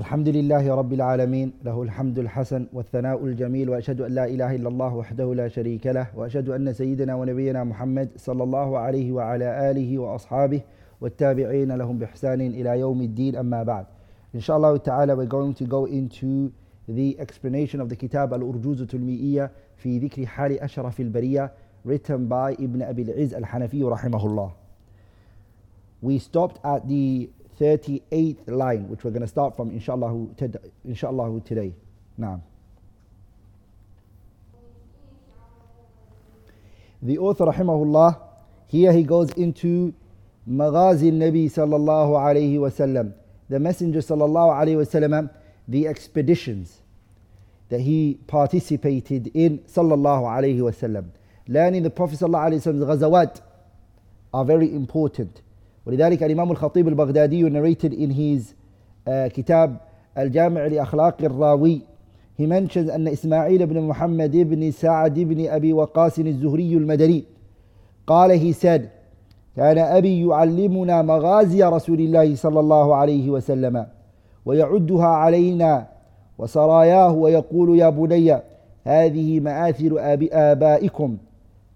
الحمد لله رب العالمين له الحمد الحسن والثناء الجميل واشهد ان لا اله الا الله وحده لا شريك له واشهد ان سيدنا ونبينا محمد صلى الله عليه وعلى اله واصحابه والتابعين لهم باحسان إلى يوم الدين اما بعد. Inshallah ta'ala we're going to go into the explanation of the Al-Urjuzat al-Mi'iyya في ذكر حال أشرف البرية written by Ibn Abi al-Iz al-Hanafi rahimahullah. We stopped at the 38th line, which we're going to start from inshallah, inshallah today. Now. The author rahimahullah, here he goes into Maghazi Nabi sallallahu alayhi wasallam. The Messenger sallallahu alayhi wasallam, the expeditions that he participated in sallallahu alayhi wasallam. Learning the Prophet sallallahu alayhi wasallam's ghazawat are very important. ولذلك الإمام الخطيب البغدادي narrated in his uh, كتاب الجامع لأخلاق الراوي. He mentions أن إسماعيل بن محمد بن سعد بن أبي وقاص الزهري المدني. قال he said كان أبي يعلمنا مغازي رسول الله صلى الله عليه وسلم ويعدها علينا وسراياه ويقول يا بني هذه مآثر آبائكم.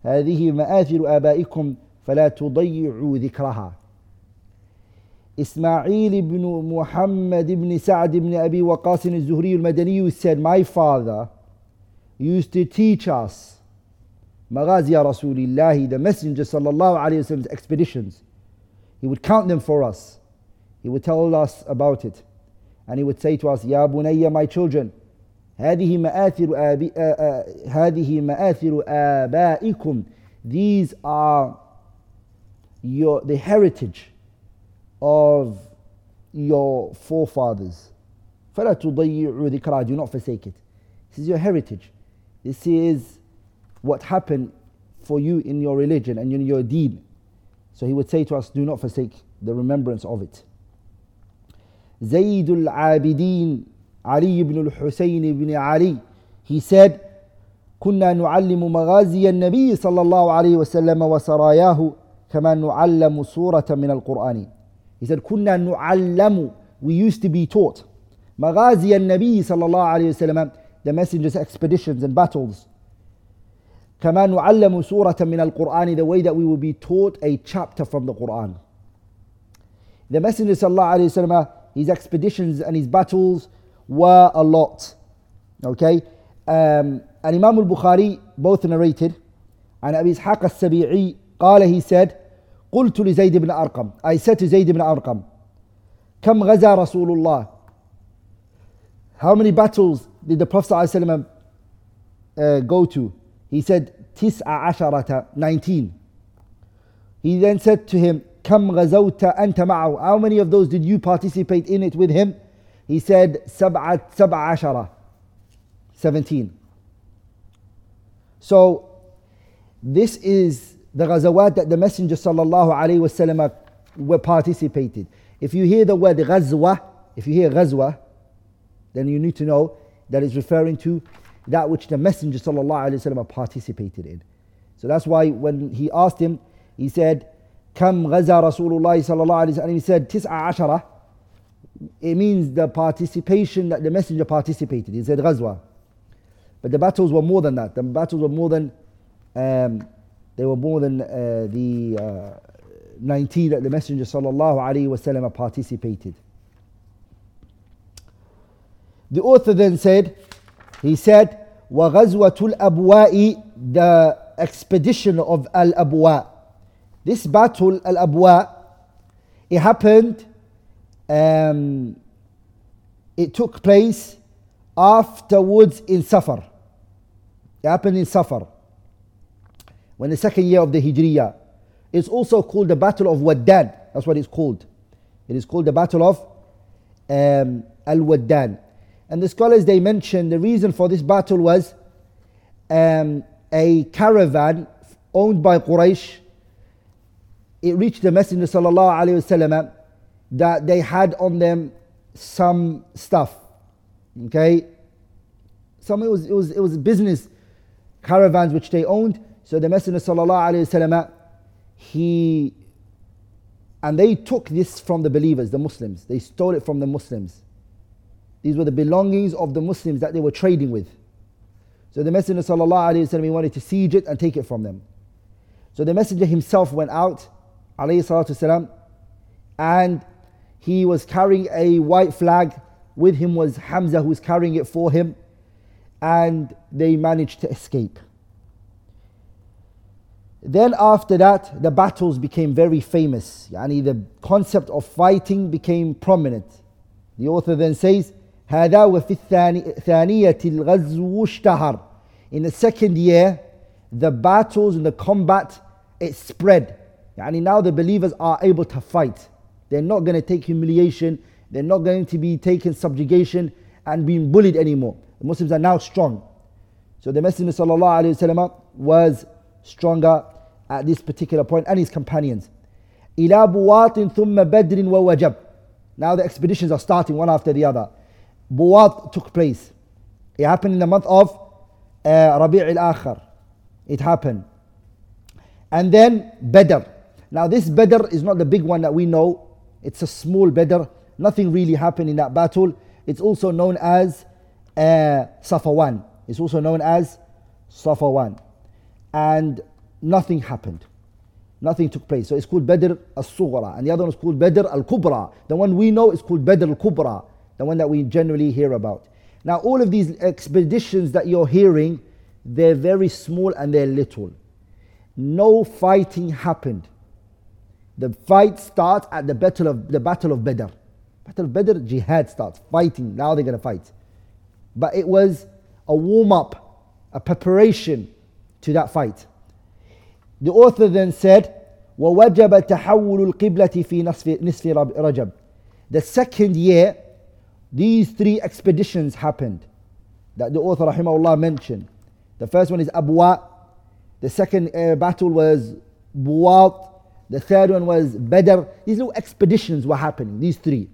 هذه مآثر آبائكم فلا تضيعوا ذكرها. Ismail ibn Muhammad ibn Sa'd ibn Abi Waqas al-Zuhri al-Madani said, My father used to teach us Maghazi Rasulillah, the Messenger sallallahu alayhi wasallam's expeditions. He would count them for us. He would tell us about it. And he would say to us, Ya bunayya, my children, هذه مآثر آبي, uh, uh, هذه مآثر آبائكم. These are your, the heritage of your forefathers. فَلَا تُضَيِّعُوا ذِكْرَى Do not forsake it. This is your heritage. This is what happened for you in your religion and in your deed. So he would say to us, do not forsake the remembrance of it. زيد العابدين علي بن الحسين بن علي He said, كنا نعلم مغازي النبي صلى الله عليه وسلم وسراياه كما نعلم سورة من القرآن He said, كنا نعلم We used to be taught. مغازي النبي صلى الله عليه وسلم The messenger's expeditions and battles. كما نعلم سورة من القرآن The way that we will be taught a chapter from the Quran. The messenger صلى الله عليه وسلم His expeditions and his battles were a lot. Okay? Um, and Imam al-Bukhari both narrated عن أبي إسحاق السبيعي قال he said قلت لزيد بن أرقم I said to زيد بن أرقم كم غزا رسول الله How many battles did the Prophet ﷺ uh, go to? He said تسع عشرة 19 He then said to him كم غزوت أنت معه How many of those did you participate in it with him? He said سبعة سبع عشرة 17 So this is the ghazawat that the Messenger sallallahu alaihi wasallam were participated. If you hear the word ghazwa, if you hear ghazwa, then you need to know that it's referring to that which the Messenger sallallahu alaihi wasallam participated in. So that's why when he asked him, he said, "Kam ghaza Rasulullah sallallahu alaihi wasallam." He said, "Tis'a ashara." It means the participation that the Messenger participated. He said ghazwa, but the battles were more than that. The battles were more than um, they were more than uh, the uh, 19 that the Messenger sallallahu alaihi wasallam participated. The author then said, he said, وَغَزْوَةُ الْأَبْوَاءِ The expedition of Al-Abwa. This battle, Al-Abwa, it happened, um, it took place afterwards in Safar. It happened in Safar when the second year of the Hijriya. It's also called the Battle of Waddan. That's what it's called. It is called the Battle of um, Al Waddan. And the scholars they mention the reason for this battle was um, a caravan owned by Quraysh. It reached the Messenger wasallam that they had on them some stuff. Okay, some it was it was it was business caravans which they owned so the Messenger wasallam, he and they took this from the believers, the Muslims. They stole it from the Muslims. These were the belongings of the Muslims that they were trading with. So the Messenger alaihi wasallam wanted to siege it and take it from them. So the Messenger himself went out, wasalam, and he was carrying a white flag. With him was Hamza, who was carrying it for him, and they managed to escape. Then after that, the battles became very famous. Yani the concept of fighting became prominent. The author then says, هذا وفي الثانية الغزو اشتهر. In the second year, the battles and the combat, it spread. Yani now the believers are able to fight. They're not going to take humiliation. They're not going to be taken subjugation and being bullied anymore. The Muslims are now strong. So the Messenger وسلم, was stronger at this particular point and his companions. إلى بواط ثم بدر ووجب. Now the expeditions are starting one after the other. Buwat took place. It happened in the month of uh, Rabi' al-Akhir. It happened. And then Badr. Now this Badr is not the big one that we know. It's a small Badr. Nothing really happened in that battle. It's also known as uh, Safawan. It's also known as Safawan. And nothing happened. Nothing took place. So it's called Badr al-Sughra. And the other one is called Badr al-Kubra. The one we know is called Badr al-Kubra. The one that we generally hear about. Now all of these expeditions that you're hearing, they're very small and they're little. No fighting happened. The fight starts at the battle of the battle of Badr. Battle of Badr, jihad starts, fighting. Now they're gonna fight. But it was a warm-up, a preparation to that fight. The author then said, وَوَجَبَ تَحَوُّلُ الْقِبْلَةِ فِي نصف, نصف رجب. The second year, these three expeditions happened that the author rahimahullah mentioned. The first one is Abwa. The second uh, battle was Buwat. The third one was Badr. These little expeditions were happening, these three.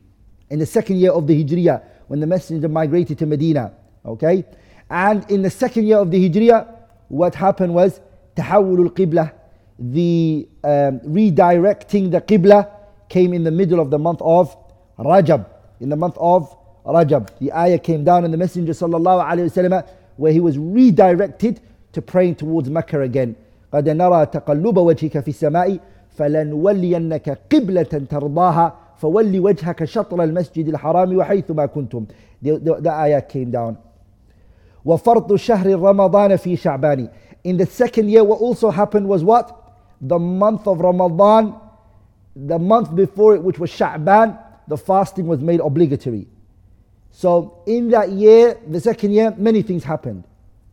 In the second year of the Hijriya, when the Messenger migrated to Medina. Okay? And in the second year of the Hijriya, what happened was تحول القبلة the um, redirecting the Qibla came in the middle of the month of Rajab. In the month of Rajab. The ayah came down in the Messenger sallallahu alayhi wasallam where he was redirected to praying towards Mecca again. قد نرى تقلب وجهك في السماء فلنولينك قبلة ترضاها فولي وجهك شطر المسجد الحرام وحيث ما كنتم. The, the, the ayah came down. وفرض شهر رمضان في شعبان in the second year, what also happened was what? The month of Ramadan, the month before it, which was Sha'ban, the fasting was made obligatory. So in that year, the second year, many things happened.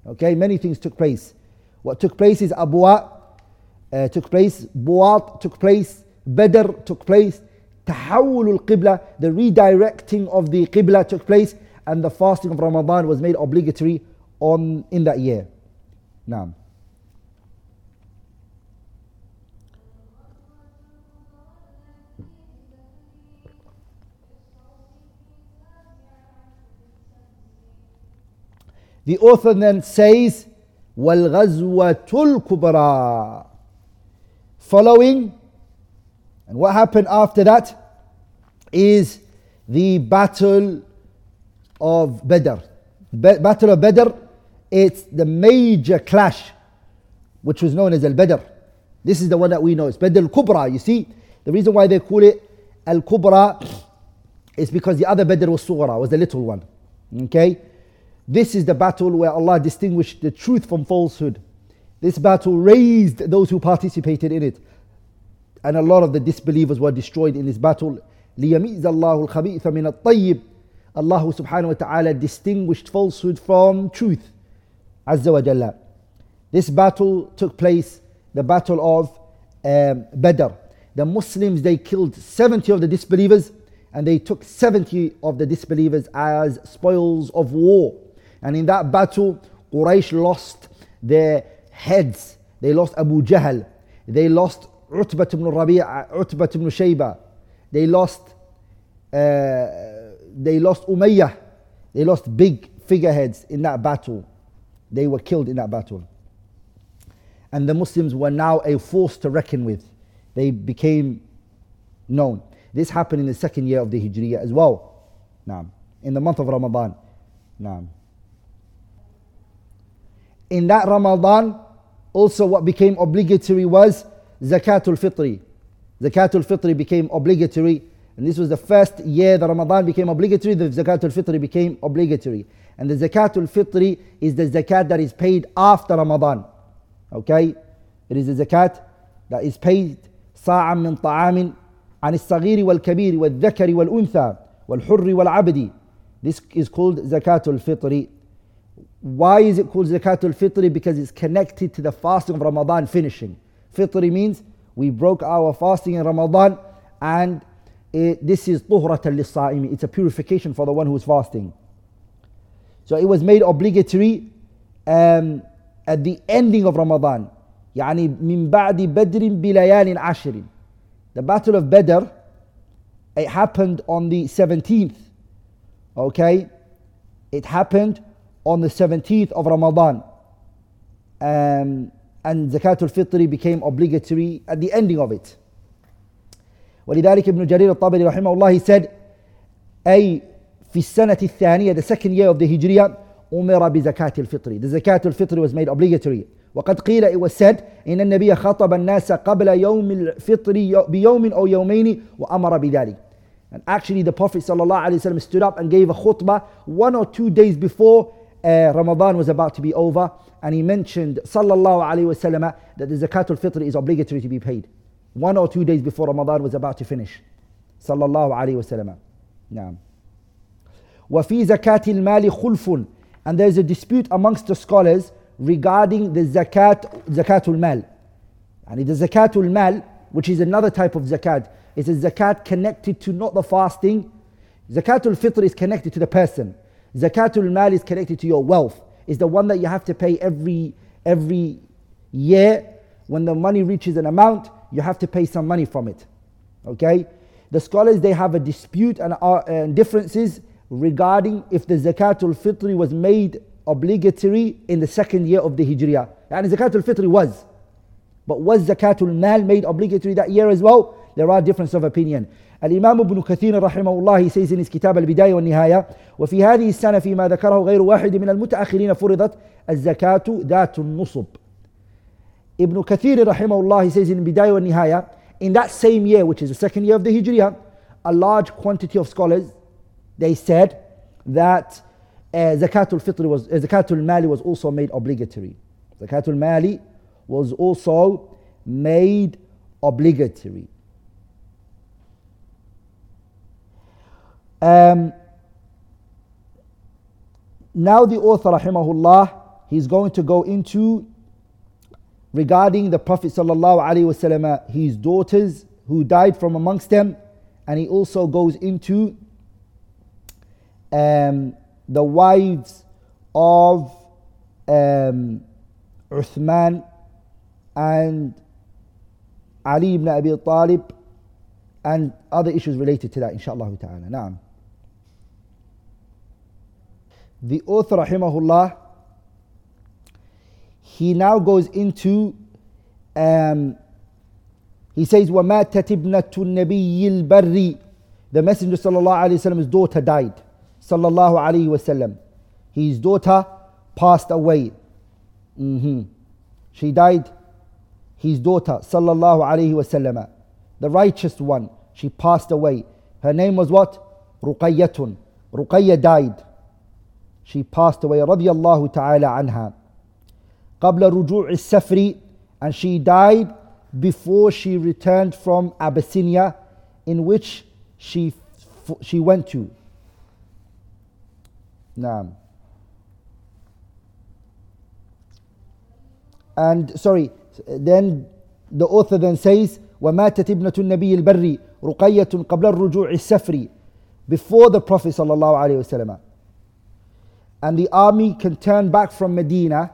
Okay, many things took place. What took place is Abwa uh, took place, Buwat took place, Badr took place, Tahawul al-Qibla, the redirecting of the Qibla took place, and the fasting of Ramadan was made obligatory on in that year. Now. The author then says, وَالْغَزْوَةُ الْكُبْرَى Following, and what happened after that is the battle of Badr. battle of Badr, it's the major clash, which was known as Al-Badr. This is the one that we know. It's Badr al-Kubra. You see, the reason why they call it Al-Kubra is because the other Badr was Sughra, was the little one. Okay? This is the battle where Allah distinguished the truth from falsehood. This battle raised those who participated in it. And a lot of the disbelievers were destroyed in this battle. لِيَمِيزَ اللَّهُ الْخَبِيثَ مِنَ الطَّيِّبِ Allah subhanahu wa ta'ala distinguished falsehood from truth. Azza wa Jalla. This battle took place, the battle of um, Badr. The Muslims, they killed 70 of the disbelievers and they took 70 of the disbelievers as spoils of war. And in that battle, Quraysh lost their heads. They lost Abu Jahl. They lost Utbah ibn Rabi'a, Utbah ibn Shayba. They lost, uh, they lost Umayyah. They lost big figureheads in that battle. They were killed in that battle. And the Muslims were now a force to reckon with. They became known. This happened in the second year of the Hijriya as well. Now. in the month of Ramadan. Naam In that Ramadan, also what became obligatory was Zakatul Fitri. Zakatul Fitri became obligatory. And this was the first year that Ramadan became obligatory, the Zakatul Fitri became obligatory. And the Zakatul Fitri is the zakat that is paid after Ramadan. Okay? It is a zakat that is paid صاعا من طعام عن الصغير والكبير والذكر والأنثى والحر والعبد. This is called Zakatul Fitri. Why is it called Zakatul Fitri? Because it's connected to the fasting of Ramadan finishing. Fitri means we broke our fasting in Ramadan and it, this is طهرة للصائم. It's a purification for the one who is fasting. So it was made obligatory um, at the ending of Ramadan. يعني من بعد بدر بليال عشر. The battle of Badr, it happened on the 17th. Okay? It happened on the 17th of Ramadan. Um, and Zakatul Fitri became obligatory at the ending of it. ولذلك ابن جرير الطبري رحمه الله he said أي في السنة الثانية the second year of the Hijriya أمر بزكاة الفطر the زكاة الفطر was made obligatory وقد قيل it was said إن النبي خطب الناس قبل يوم الفطر بيوم أو يومين وأمر بذلك and actually the Prophet ﷺ stood up and gave a khutbah one or two days before uh, Ramadan was about to be over and he mentioned sallallahu alaihi wasallam that the zakatul fitr is obligatory to be paid one or two days before Ramadan was about to finish sallallahu alaihi wasallam نعم وفي زكاة المال خلف and there's a dispute amongst the scholars regarding the zakat zakatul mal and the zakatul mal which is another type of zakat is a zakat connected to not the fasting zakatul fitr is connected to the person zakatul mal is connected to your wealth. Is the one that you have to pay every every year. When the money reaches an amount you have to pay some money from it. Okay? The scholars they have a dispute and, uh, differences regarding if the zakatul fitri was made obligatory in the second year of the hijriyah and zakatul fitri was. But was zakatul mal made obligatory that year as well? There are differences of opinion الإمام ابن كثير رحمه الله his كتاب البداية والنهاية وفي هذه السنة فيما ذكره غير واحد من المتأخرين فرضت الزكاة ذات النصب Ibn Kathir rahimahullah, he says in Bidayah and Nihaya, in that same year, which is the second year of the Hijriyah, a large quantity of scholars, they said that uh, Zakatul Fitr was, uh, was also made obligatory. Zakatul Mali was also made obligatory. Um, now the author rahimahullah, he's going to go into regarding the Prophet ﷺ, his daughters who died from amongst them, and he also goes into um, the wives of um, Uthman and Ali ibn Abi Talib and other issues related to that, inshallah ta'ala. Naam The author, rahimahullah, he now goes into um, he says وَمَاتَتْ ابْنَةُ النَّبِيِّ الْبَرِّ The Messenger sallallahu alayhi wasallam's daughter died sallallahu alayhi wasallam. His daughter passed away. Mm-hmm. She died. His daughter sallallahu alayhi wasallam. The righteous one. She passed away. Her name was what? Ruqayyatun. Ruqayya died. She passed away رضي الله تعالى عنها. قبل رجوع السفر and she died before she returned from Abyssinia in which she she went to نعم and sorry then the author then says وماتت ابنة النبي البري رقية قبل الرجوع السفري before the Prophet صلى الله عليه وسلم and the army can turn back from Medina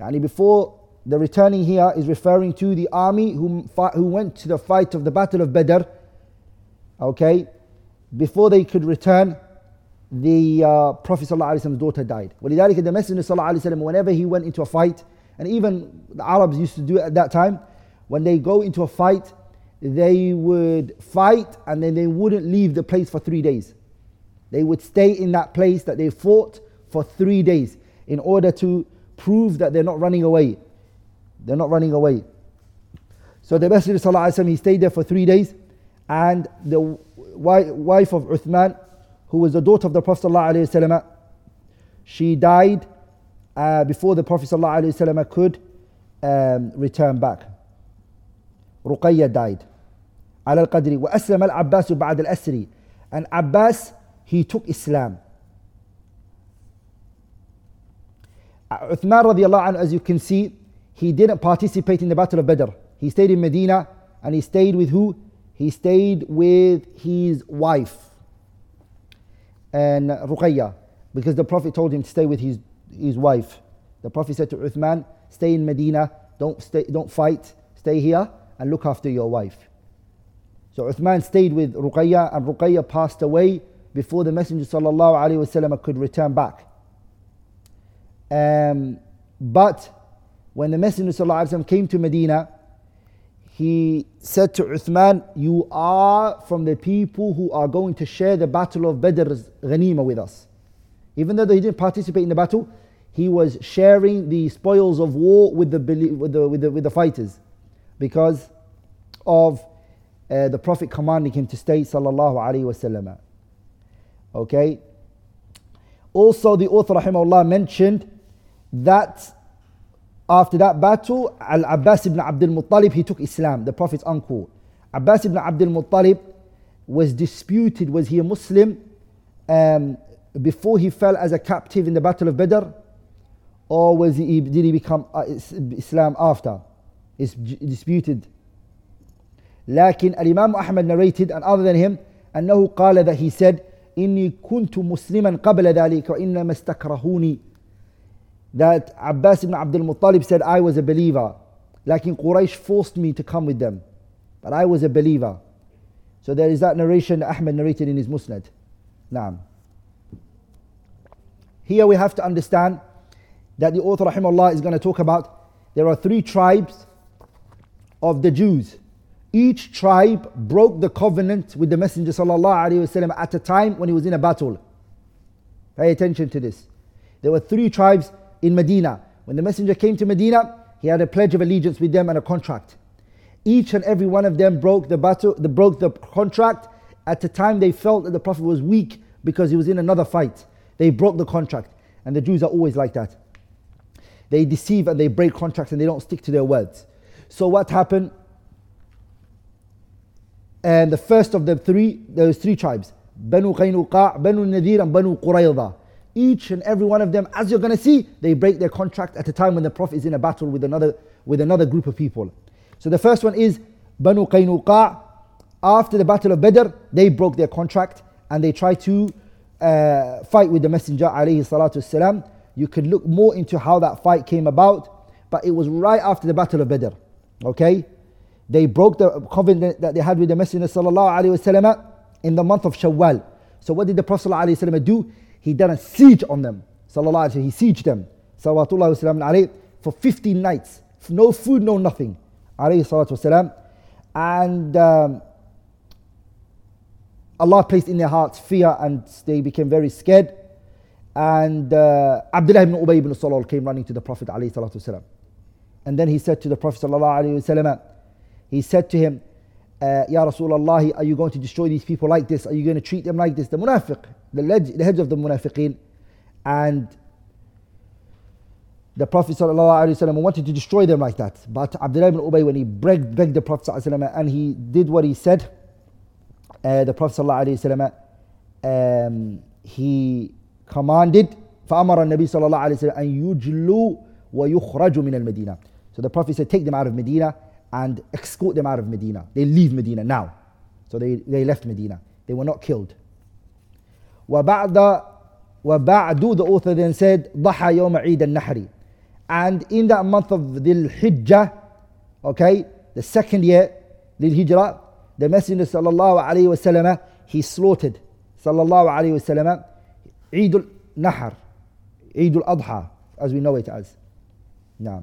Yani before the returning here is referring to the army who, who went to the fight of the Battle of Badr. Okay, before they could return, the uh, Prophet ﷺ's daughter died. ولذلك the Messenger ﷺ, whenever he went into a fight, and even the Arabs used to do it at that time, when they go into a fight, they would fight and then they wouldn't leave the place for three days. They would stay in that place that they fought for three days in order to prove that they're not running away. They're not running away. So the Messenger وسلم, he stayed there for three days, and the wife of Uthman, who was the daughter of the Prophet وسلم, she died uh, before the Prophet وسلم, could um, return back. Ruqayya died. على القدر وأسلم العباس بعد الأسر and Abbas he took Islam. Uh, Uthman radiallahu anhu as you can see he didn't participate in the battle of Badr. He stayed in Medina and he stayed with who? He stayed with his wife and Ruqayya because the Prophet told him to stay with his, his wife. The Prophet said to Uthman stay in Medina. Don't, stay, don't fight. Stay here and look after your wife. So Uthman stayed with Ruqayya and Ruqayya passed away before the Messenger وسلم, could return back. Um, but when the Messenger وسلم, came to Medina, he said to Uthman, You are from the people who are going to share the battle of Badr's ghanima with us. Even though he didn't participate in the battle, he was sharing the spoils of war with the, with the, with the, with the fighters because of uh, the Prophet commanding him to stay, sallallahu alaihi wasallam. Okay. Also, the author rahimahullah mentioned that after that battle, Al Abbas ibn Abdul Muttalib he took Islam, the Prophet's uncle. Abbas ibn Abdul Muttalib was disputed: was he a Muslim um, before he fell as a captive in the Battle of Badr, or was he, did he become uh, Islam after? It's disputed. لكن الإمام أحمد narrated and other than him أنه قال that he said إني كنت مسلما قبل ذلك وإنما استكرهوني that Abbas ibn Abdul Muttalib said I was a believer لكن Quraysh forced me to come with them but I was a believer so there is that narration that Ahmed narrated in his Musnad نعم here we have to understand that the author rahimahullah is going to talk about there are three tribes of the Jews each tribe broke the covenant with the Messenger وسلم, at a time when he was in a battle. Pay attention to this. There were three tribes in Medina. When the Messenger came to Medina, he had a pledge of allegiance with them and a contract. Each and every one of them broke the battle, the, broke the contract at the time they felt that the Prophet was weak because he was in another fight. They broke the contract. And the Jews are always like that. They deceive and they break contracts and they don't stick to their words. So what happened? And the first of the three, those three tribes, Banu Qaynuqa, Banu Nadir, and Banu Qurayza. Each and every one of them, as you're going to see, they break their contract at a time when the Prophet is in a battle with another, with another group of people. So the first one is Banu Qaynuqa. After the battle of Badr, they broke their contract and they tried to uh, fight with the Messenger alayhi. You could look more into how that fight came about, but it was right after the battle of Badr. Okay? They broke the covenant that they had with the Messenger وسلم, in the month of Shawwal. So what did the Prophet وسلم, do? He done a siege on them. وسلم, he sieged them وسلم, for 15 nights. No food, no nothing. And um, Allah placed in their hearts fear and they became very scared. And uh, Abdullah ibn Ubay ibn Salul came running to the Prophet. ﷺ. And then he said to the Prophet, وسلم, he said to him, uh, Ya Rasulullah, are you going to destroy these people like this? Are you going to treat them like this? The munafiq, the, leg, the heads of the munafiqeen. And the Prophet ﷺ wanted to destroy them like that. But Abdullah ibn Ubay, when he begged, begged the Prophet ﷺ and he did what he said, uh, the Prophet ﷺ, um, he commanded فأمر النبي صلى الله عليه وسلم أن يجلوا ويخرجوا من المدينة. So the Prophet said, take them out of Medina and escort them out of Medina. They leave Medina now. So they, they left Medina. They were not killed. وَبَعْدَ وَبَعْدُ The author then said, ضَحَى يَوْمَ عِيدَ النَّحْرِ And in that month of Dhul Hijjah, okay, the second year, Dhul Hijjah, the Messenger sallallahu alayhi wasallam, he slaughtered, sallallahu alayhi wasallam, Eid al-Nahr, Eid al-Adha, as we know it as. yeah.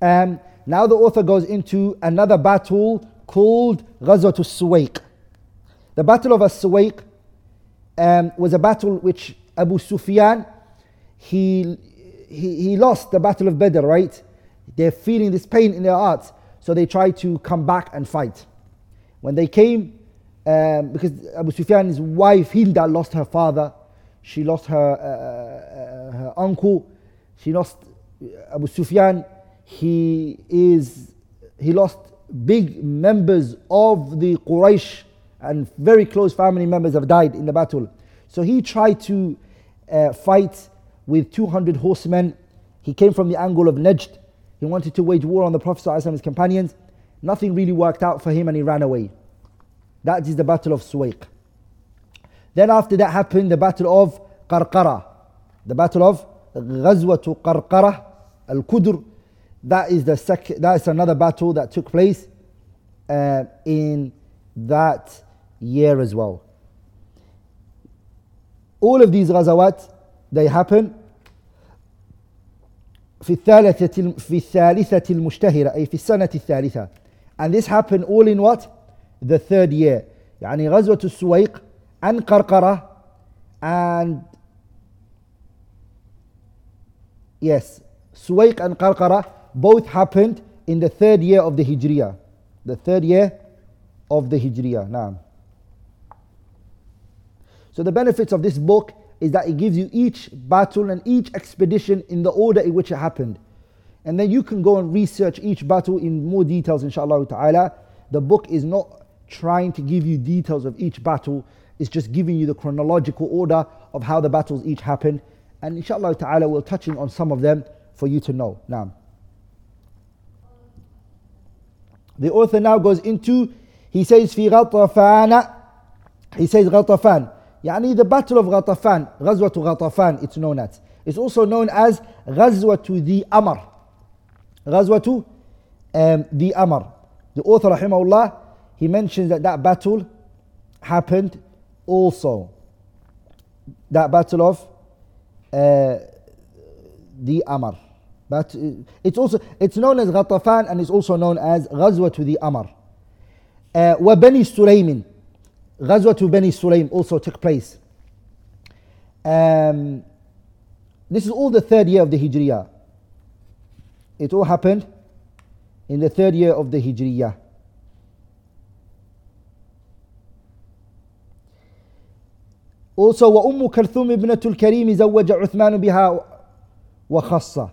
Um, now the author goes into another battle called Ghazwat al-Suwayq. The Battle of As-Suwayq um, was a battle which Abu Sufyan, he, he, he lost the Battle of Badr, right? They're feeling this pain in their hearts. So they tried to come back and fight. When they came, um, because Abu Sufyan's wife Hilda lost her father, she lost her, uh, uh, her uncle, she lost Abu Sufyan. He is he lost big members of the Quraysh and very close family members have died in the battle. So he tried to uh, fight with 200 horsemen. He came from the angle of Najd. He wanted to wage war on the Prophet and his companions. Nothing really worked out for him and he ran away. That is the battle of Suwayq. Then after that happened the battle of Qarqara. The battle of Ghazwatu Qarqara al-Qudr. That is the second, that is another battle that took place uh, in that year as well. All of these ghazawat, they happen في الثالثة في الثالثة المشتهرة أي في السنة الثالثة and this happened all in what the third year يعني غزوة السويق and قرقرة and yes سويق and قرقرة both happened in the third year of the Hijriya. The third year of the Hijriya. Naam. So the benefits of this book is that it gives you each battle and each expedition in the order in which it happened. And then you can go and research each battle in more details, inshallah ta'ala. The book is not trying to give you details of each battle, it's just giving you the chronological order of how the battles each happened. And inshallah ta'ala, we're touching on some of them for you to know. Now. the author now goes into, he says, في غطفان, he says غطفان. يعني the battle of Ghatafan, غزوة Ghatafan, it's known as. It's also known as غزوة the Amr. غزوة um, the Amr. The author rahimahullah, he mentions that that battle happened also. That battle of uh, the Amr. But it's also it's known as Ghatafan and it's also known as غزوة the Amr. Uh, وبني سليم Ghazwatu Bani Sulaim also took place. Um, this is all the third year of the Hijriya. It all happened in the third year of the Hijriya. Also, وأم كلثوم ابنة الكريم زوج عثمان بها وخصة.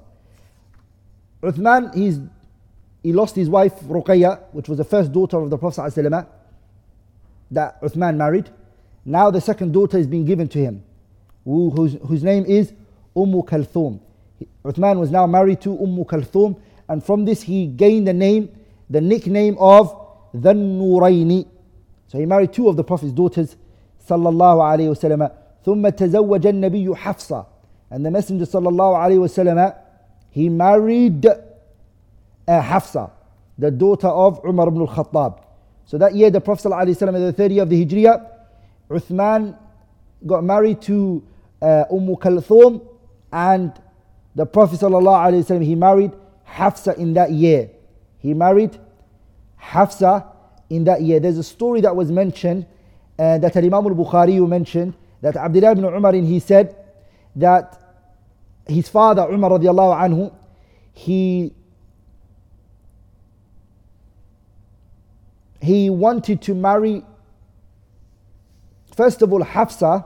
Uthman, he's, he lost his wife Ruqayya, which was the first daughter of the Prophet ﷺ that Uthman married. Now the second daughter is being given to him, who, whose, whose name is Umm Kalthum. Uthman was now married to Umm Kalthum, and from this he gained the name, the nickname of the Nuraini. So he married two of the Prophet's daughters, sallallahu alayhi wasallam. ثم تزوج النبي حفصة and the Messenger sallallahu alayhi wasallam he married uh, Hafsa, the daughter of Umar ibn al-Khattab. So that year, the Prophet ﷺ, in the third year of the Hijriya, Uthman got married to uh, Umm Kalthum, and the Prophet ﷺ, he married Hafsa in that year. He married Hafsa in that year. There's a story that was mentioned uh, that Imam al-Bukhari mentioned that Abdullah ibn Umar he said that his father Umar radiallahu anhu he he wanted to marry, first of all, Hafsa.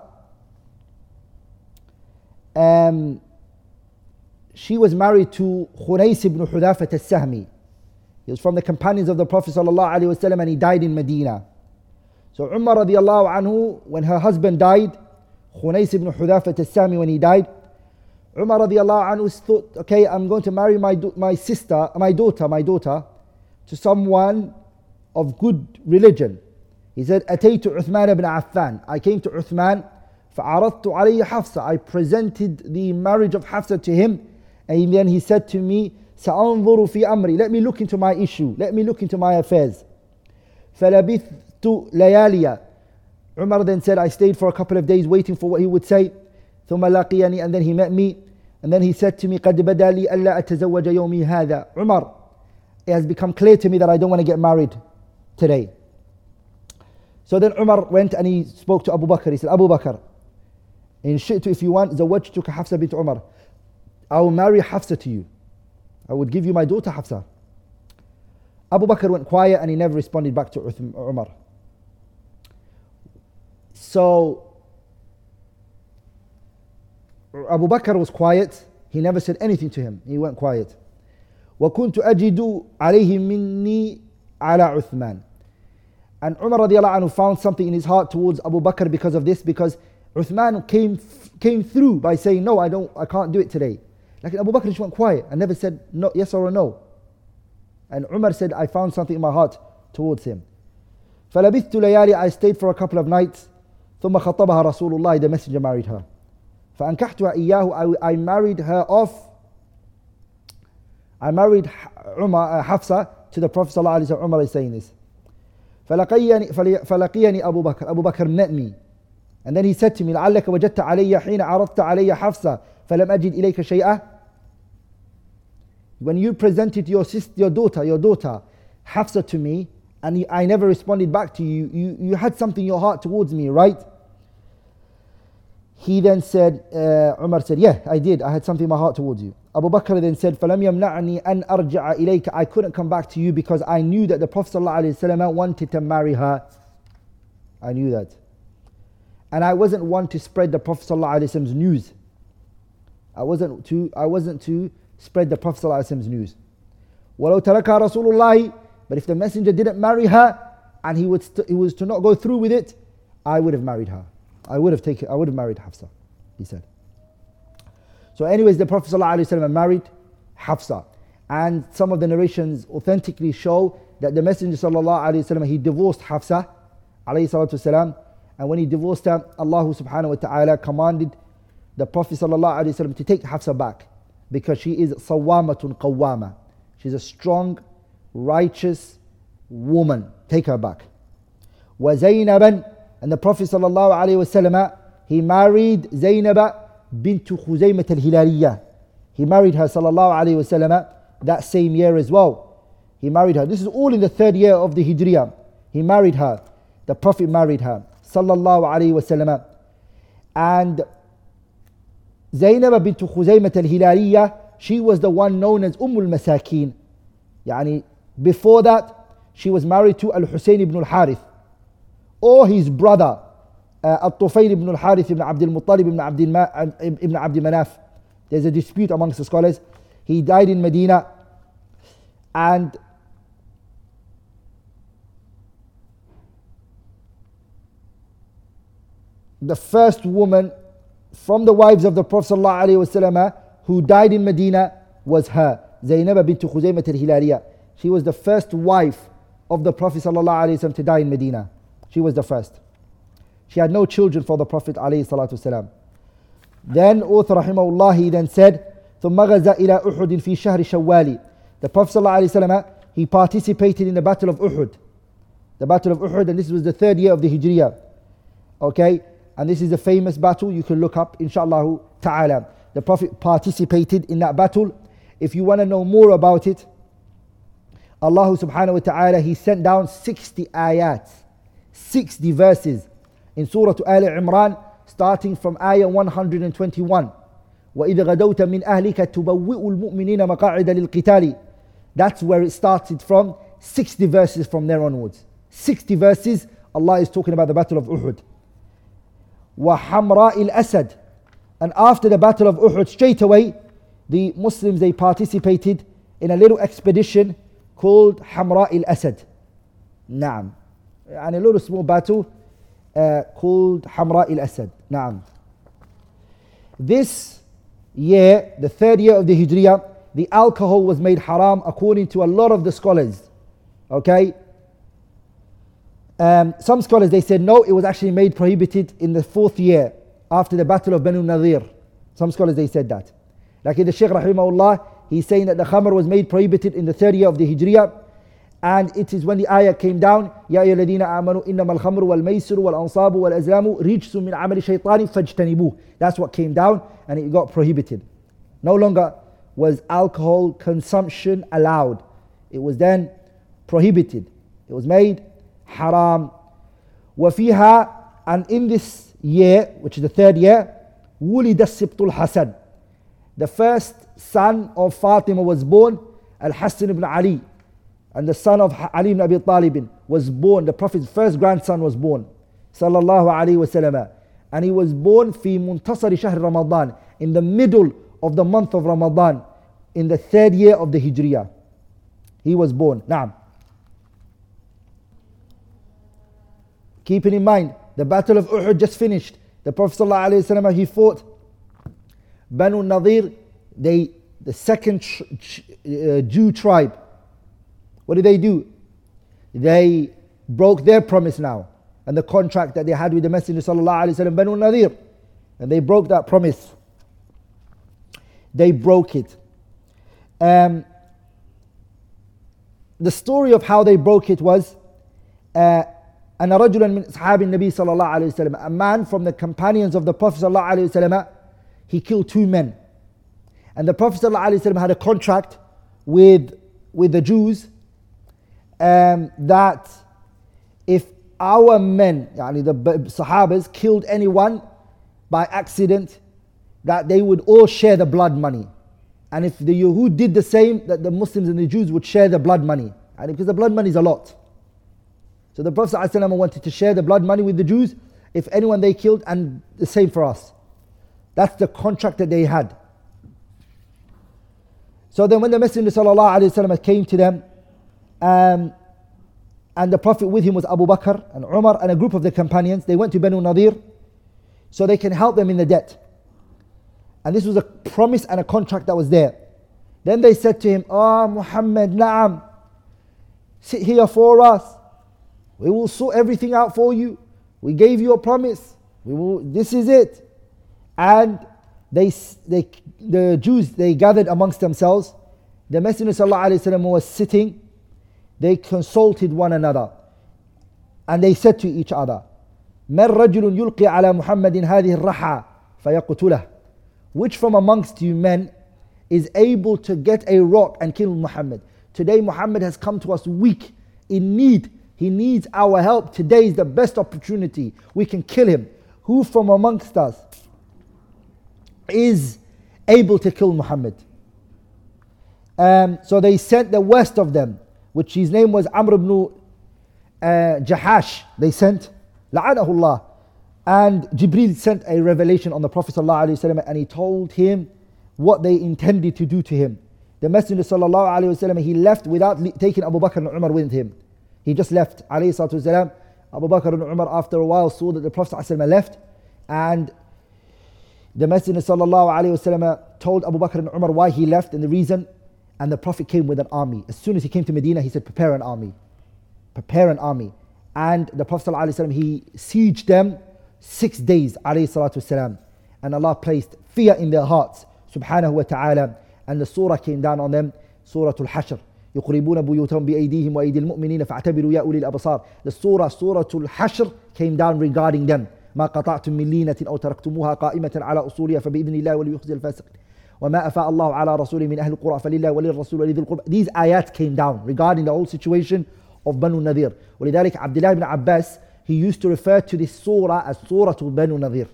Um, she was married to Khunais ibn Hudafat al-Sahmi. He was from the companions of the Prophet ﷺ and he died in Medina. So Umar radiallahu anhu, when her husband died, Khunais ibn Hudafat al-Sahmi, when he died, Umar radiallahu anhu thought, okay, I'm going to marry my, my sister, my daughter, my daughter, to someone of good religion. He said, أتيت عثمان بن عفان. I came to Uthman. فعرضت عليه حفصة. I presented the marriage of Hafsa to him. And then he said to me, سأنظر في أمري. Let me look into my issue. Let me look into my affairs. فلبثت لياليا. Umar then said, I stayed for a couple of days waiting for what he would say. ثم لقيني and then he met me. And then he said to me, قد بدا لي ألا أتزوج يومي هذا. Umar, it has become clear to me that I don't want to get married today. So then Umar went and he spoke to Abu Bakr. He said, Abu Bakr, in shi'tu if you want, zawajtuka Hafsa bint Umar. I will marry Hafsa to you. I would give you my daughter Hafsa. Abu Bakr went quiet and he never responded back to Umar. So Abu Bakr was quiet. He never said anything to him. He went quiet. وكنت أجد عليه مني على عثمان. And Umar radiallahu anhu found something in his heart towards Abu Bakr because of this, because Uthman came, came through by saying, No, I, don't, I can't do it today. Like Abu Bakr just went quiet and never said no, yes or no. And Umar said, I found something in my heart towards him. فلبثت ليالي I stayed for a couple of nights ثم خطبها رسول الله the messenger married her فأنكحتها إياه I, I married her off I married Umar, uh, Hafsa to the Prophet صلى الله عليه وسلم Umar is saying this فلقيني, فلقيني أبو بكر أبو بكر met me and then he said to me لعلك وجدت علي حين عرضت علي حفصة فلم أجد إليك شيئا When you presented your sister, your daughter, your daughter, Hafsa to me, and I never responded back to you, you, you had something in your heart towards me, right? He then said, uh, Umar said, Yeah, I did. I had something in my heart towards you. Abu Bakr then said, فَلَمْ يَمْنَعْنِي أَنْ أَرْجِعَ إِلَيْكَ I couldn't come back to you because I knew that the Prophet ﷺ wanted to marry her. I knew that. And I wasn't one to spread the Prophet ﷺ's news. I wasn't to, I wasn't to spread the Prophet ﷺ's news. وَلَوْ تَرَكَها رَسُولُ اللَّهِ But if the messenger didn't marry her and he, would st- he was to not go through with it, I would have married her. I would have taken, I would have married Hafsa, he said. So anyways, the Prophet ﷺ married Hafsa. And some of the narrations authentically show that the Messenger ﷺ, he divorced Hafsa والسلام, and when he divorced her, Allah subhanahu wa ta'ala commanded the Prophet ﷺ to take Hafsa back because she is sawamatun qawwama. She's a strong, righteous woman. Take her back. وزينبا and the Prophet ﷺ he married Zainab bint Khuzaymat al-Hilaliyah. He married her wasallam that same year as well. He married her. This is all in the third year of the Hijriyah. He married her. The Prophet married her sallallahu alayhi wasallam. And Zainab bint Khuzaymat al-Hilaliyah, she was the one known as Umm al-Masakin. Yani before that, she was married to Al-Husayn ibn al-Harith or his brother uh, Al-Tufayl ibn al-Harith ibn Abdul Muttalib ibn Abdul, Ma- ibn Abdul Manaf. There's a dispute amongst the scholars. He died in Medina and the first woman from the wives of the Prophet ﷺ who died in Medina was her, Zainab bint Khuzaymat al-Hilaliya. She was the first wife of the Prophet ﷺ to die in Medina. She was the first. She had no children for the Prophet ﷺ. Then author rahimahullah he then said, ثم غزا إلى أحد في شهر شوال. The Prophet ﷺ, he participated in the battle of Uhud. The battle of Uhud and this was the third year of the Hijriyah. Okay, and this is a famous battle you can look up inshallah ta'ala. The Prophet participated in that battle. If you want to know more about it, Allah subhanahu wa ta'ala he sent down 60 ayats, 60 verses in Surah Al Imran, starting from ayah 121. وإذ غدوت من أهلك تبوئ المؤمنين مقاعد للقتال That's where it started from 60 verses from there onwards 60 verses Allah is talking about the battle of Uhud وحمراء الأسد and after the battle of Uhud straight away the Muslims they participated in a little expedition called حمراء الأسد نعم a little small battle uh, called Hamra il Asad. Naam. This year, the third year of the Hijriyah, the alcohol was made haram according to a lot of the scholars. Okay? Um, some scholars they said no, it was actually made prohibited in the fourth year after the battle of Banu Nadir. Some scholars they said that. Like in the Shaykh Rahimahullah, he's saying that the khamr was made prohibited in the third year of the Hijriyah and it is when the ayah came down, يا أيها الذين آمنوا إنما الخمر والميسر والأنصاب والأزلام رجس من عمل الشيطان فاجتنبوه. That's what came down and it got prohibited. No longer was alcohol consumption allowed. It was then prohibited. It was made haram. وفيها and in this year which is the third year ولد السبط الحسن the first son of Fatima was born Al-Hassan ibn Ali And the son of Ali ibn Abi Talib was born, the Prophet's first grandson was born, sallallahu alayhi wasallam. And he was born fi muntasari shahr Ramadan, in the middle of the month of Ramadan, in the third year of the Hijriyah. He was born. Naam. Keeping in mind, the battle of Uhud just finished. The Prophet ﷺ, he fought Banu Nadir, they, the second tr- tr- uh, Jew tribe. what did they do they broke their promise now and the contract that they had with the Messenger sallallahu alaihi wasallam, Banu Nadir, and they broke that promise. They broke it. Um, the story of how they broke it was uh, أن رجلا من أصحاب النبي صلى الله عليه وسلم a man from the companions of the Prophet صلى الله عليه وسلم he killed two men and the Prophet صلى الله عليه وسلم had a contract with with the Jews um, that if our men, yani the Sahabas, killed anyone by accident, that they would all share the blood money. And if the Yahud did the same, that the Muslims and the Jews would share the blood money. And because the blood money is a lot. So the Prophet ﷺ wanted to share the blood money with the Jews if anyone they killed, and the same for us. That's the contract that they had. So then when the Messenger ﷺ came to them, um, and the Prophet with him was Abu Bakr and Umar and a group of the companions. They went to Banu Nadir so they can help them in the debt. And this was a promise and a contract that was there. Then they said to him, Ah, oh, Muhammad, na'am, sit here for us. We will sort everything out for you. We gave you a promise. We will, this is it. And they, they, the Jews, they gathered amongst themselves. The Messenger was sitting they consulted one another and they said to each other من رجل يلقي على محمد هذه الرحى فيقتله which from amongst you men is able to get a rock and kill Muhammad today Muhammad has come to us weak in need he needs our help today is the best opportunity we can kill him who from amongst us is able to kill Muhammad um, so they sent the worst of them which his name was Amr ibn uh, Jahash, they sent, la'anahullah. And Jibril sent a revelation on the Prophet ﷺ and he told him what they intended to do to him. The Messenger ﷺ, he left without taking Abu Bakr and Umar with him. He just left. والسلام, Abu Bakr and Umar after a while saw that the Prophet ﷺ left and the Messenger ﷺ told Abu Bakr and Umar why he left and the reason and the Prophet came with an army. As soon as he came to Medina, he said, Prepare an army. Prepare an army. And the Prophet ﷺ, he sieged them six days. والسلام, and Allah placed fear in their hearts. Subhanahu wa ta'ala. And the surah came down on them. Surah Al-Hashr. يقربون بيوتهم بأيديهم وأيدي المؤمنين فاعتبروا يا أولي الأبصار. The surah, Surah Al-Hashr came down regarding them. ما قطعتم من لينة أو تركتموها قائمة على أصولها فبإذن الله وليخزي الفاسقين. وما أفاء الله على رسوله من أهل القرى فلله وللرسول ولذي القربى These ayat came down regarding the whole situation of Banu Nadir. ولذلك عبد الله بن عباس he used to refer to this surah as surah Banu Nadir.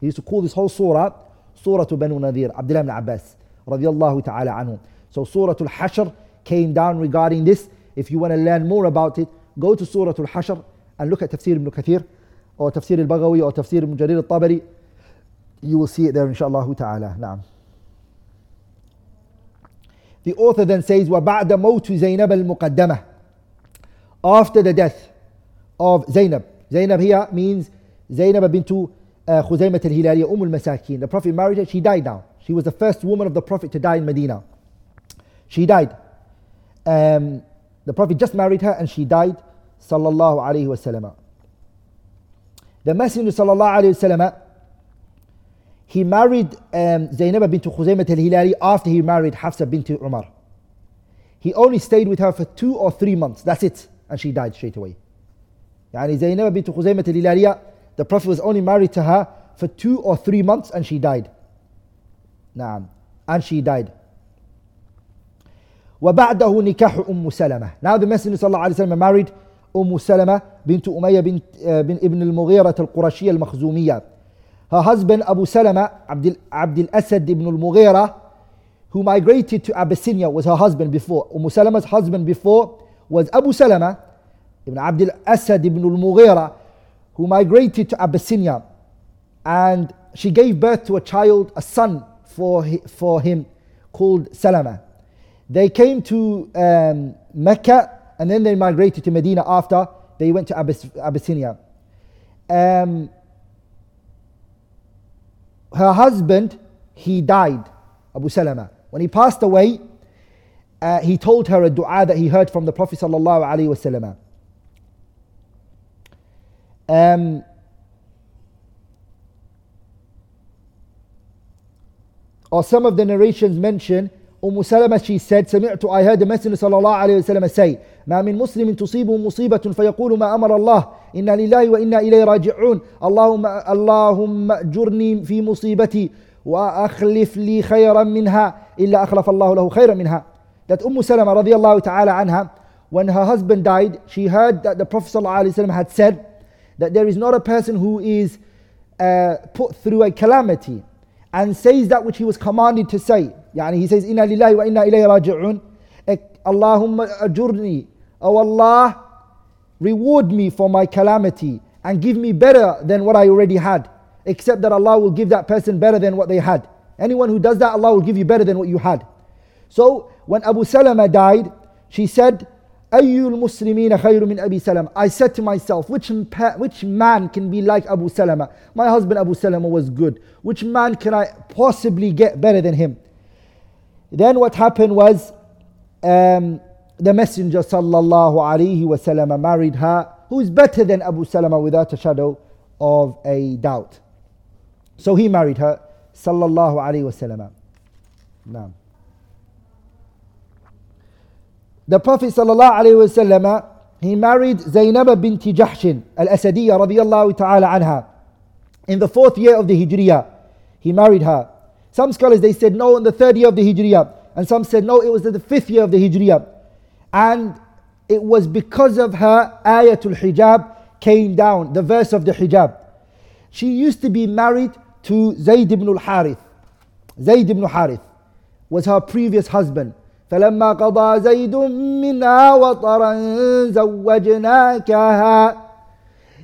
He used to call this whole surah surah Banu Nadir. عبد الله بن عباس رضي الله تعالى عنه. So surah Al-Hashr came down regarding this. If you want to learn more about it, go to surah Al-Hashr and look at Tafsir ibn Kathir or Tafsir al-Baghawi or Tafsir ibn Jarir al-Tabari. You will see it there inshallah ta'ala. نعم. The author then says, وَبَعْدَ مَوْتِ زَيْنَبَ الْمُقَدَّمَةِ After the death of Zainab. Zainab here means Zainab bintu uh, Khuzaymat al-Hilaliya, Umm al-Masakin. The Prophet married her, she died now. She was the first woman of the Prophet to die in Medina. She died. Um, the Prophet just married her and she died. Sallallahu alayhi wasallam. The Messenger sallallahu alayhi wasallam he married um, Zainab bint Khuzaymat al-Hilali after he married Hafsa bint Umar. He only stayed with her for two or three months. That's it. And she died straight away. Yani Zainab bint Khuzaymat al-Hilaliya, the Prophet was only married to her for two or three months and she died. Naam. And she died. وبعده نكاح أم سلمة. Now the Messenger صلى الله عليه وسلم married أم سلمة بنت أمية بنت بن ابن المغيرة القرشية المخزومية Her husband Abu Salama Abdul, Abdul Asad ibn al-Mughira who migrated to Abyssinia was her husband before. Umm Salama's husband before was Abu Salama ibn Abdul Asad ibn al-Mughira who migrated to Abyssinia and she gave birth to a child, a son for, for him called Salama. They came to um, Mecca and then they migrated to Medina after they went to Abyss- Abyssinia. Um, her husband, he died, Abu Salama. When he passed away, uh, he told her a dua that he heard from the Prophet sallallahu alaihi wasallam. Um, or some of the narrations mention Umm Salama she said سمعت I heard the Messenger صلى الله عليه وسلم say ما من مسلم تصيبه مصيبة فيقول ما أمر الله إنا لله وإنا إليه راجعون اللهم اللهم أجرني في مصيبتي وأخلف لي خيرا منها إلا أخلف الله له خيرا منها that Umm Salama رضي الله تعالى عنها when her husband died she heard that the Prophet صلى الله عليه وسلم had said that there is not a person who is uh, put through a calamity and says that which he was commanded to say Yani he says, Inna lillahi wa inna ilayhi raji'un. Allahumma ajurni. Oh Allah, reward me for my calamity and give me better than what I already had. Except that Allah will give that person better than what they had. Anyone who does that, Allah will give you better than what you had. So when Abu Salama died, she said, Ayyul Muslimina khayru min Abi Salama. I said to myself, which, which man can be like Abu Salama? My husband Abu Salama was good. Which man can I possibly get better than him? Then what happened was um, the Messenger sallallahu alaihi wasallam married her, who is better than Abu Salama without a shadow of a doubt. So he married her, sallallahu alaihi wasallam. The Prophet sallallahu alaihi wasallam he married Zainab bint Jahshin al-Asadiyya radiyallahu ta'ala anha. In the fourth year of the Hijriya, he married her. Some scholars they said no in the third year of the Hijriya, and some said no, it was the fifth year of the Hijriya. And it was because of her ayatul hijab came down, the verse of the hijab. She used to be married to Zayd ibn al-Harith. Zayd ibn Harith was her previous husband. فلما قضى زيد منها وطرا زوجناكها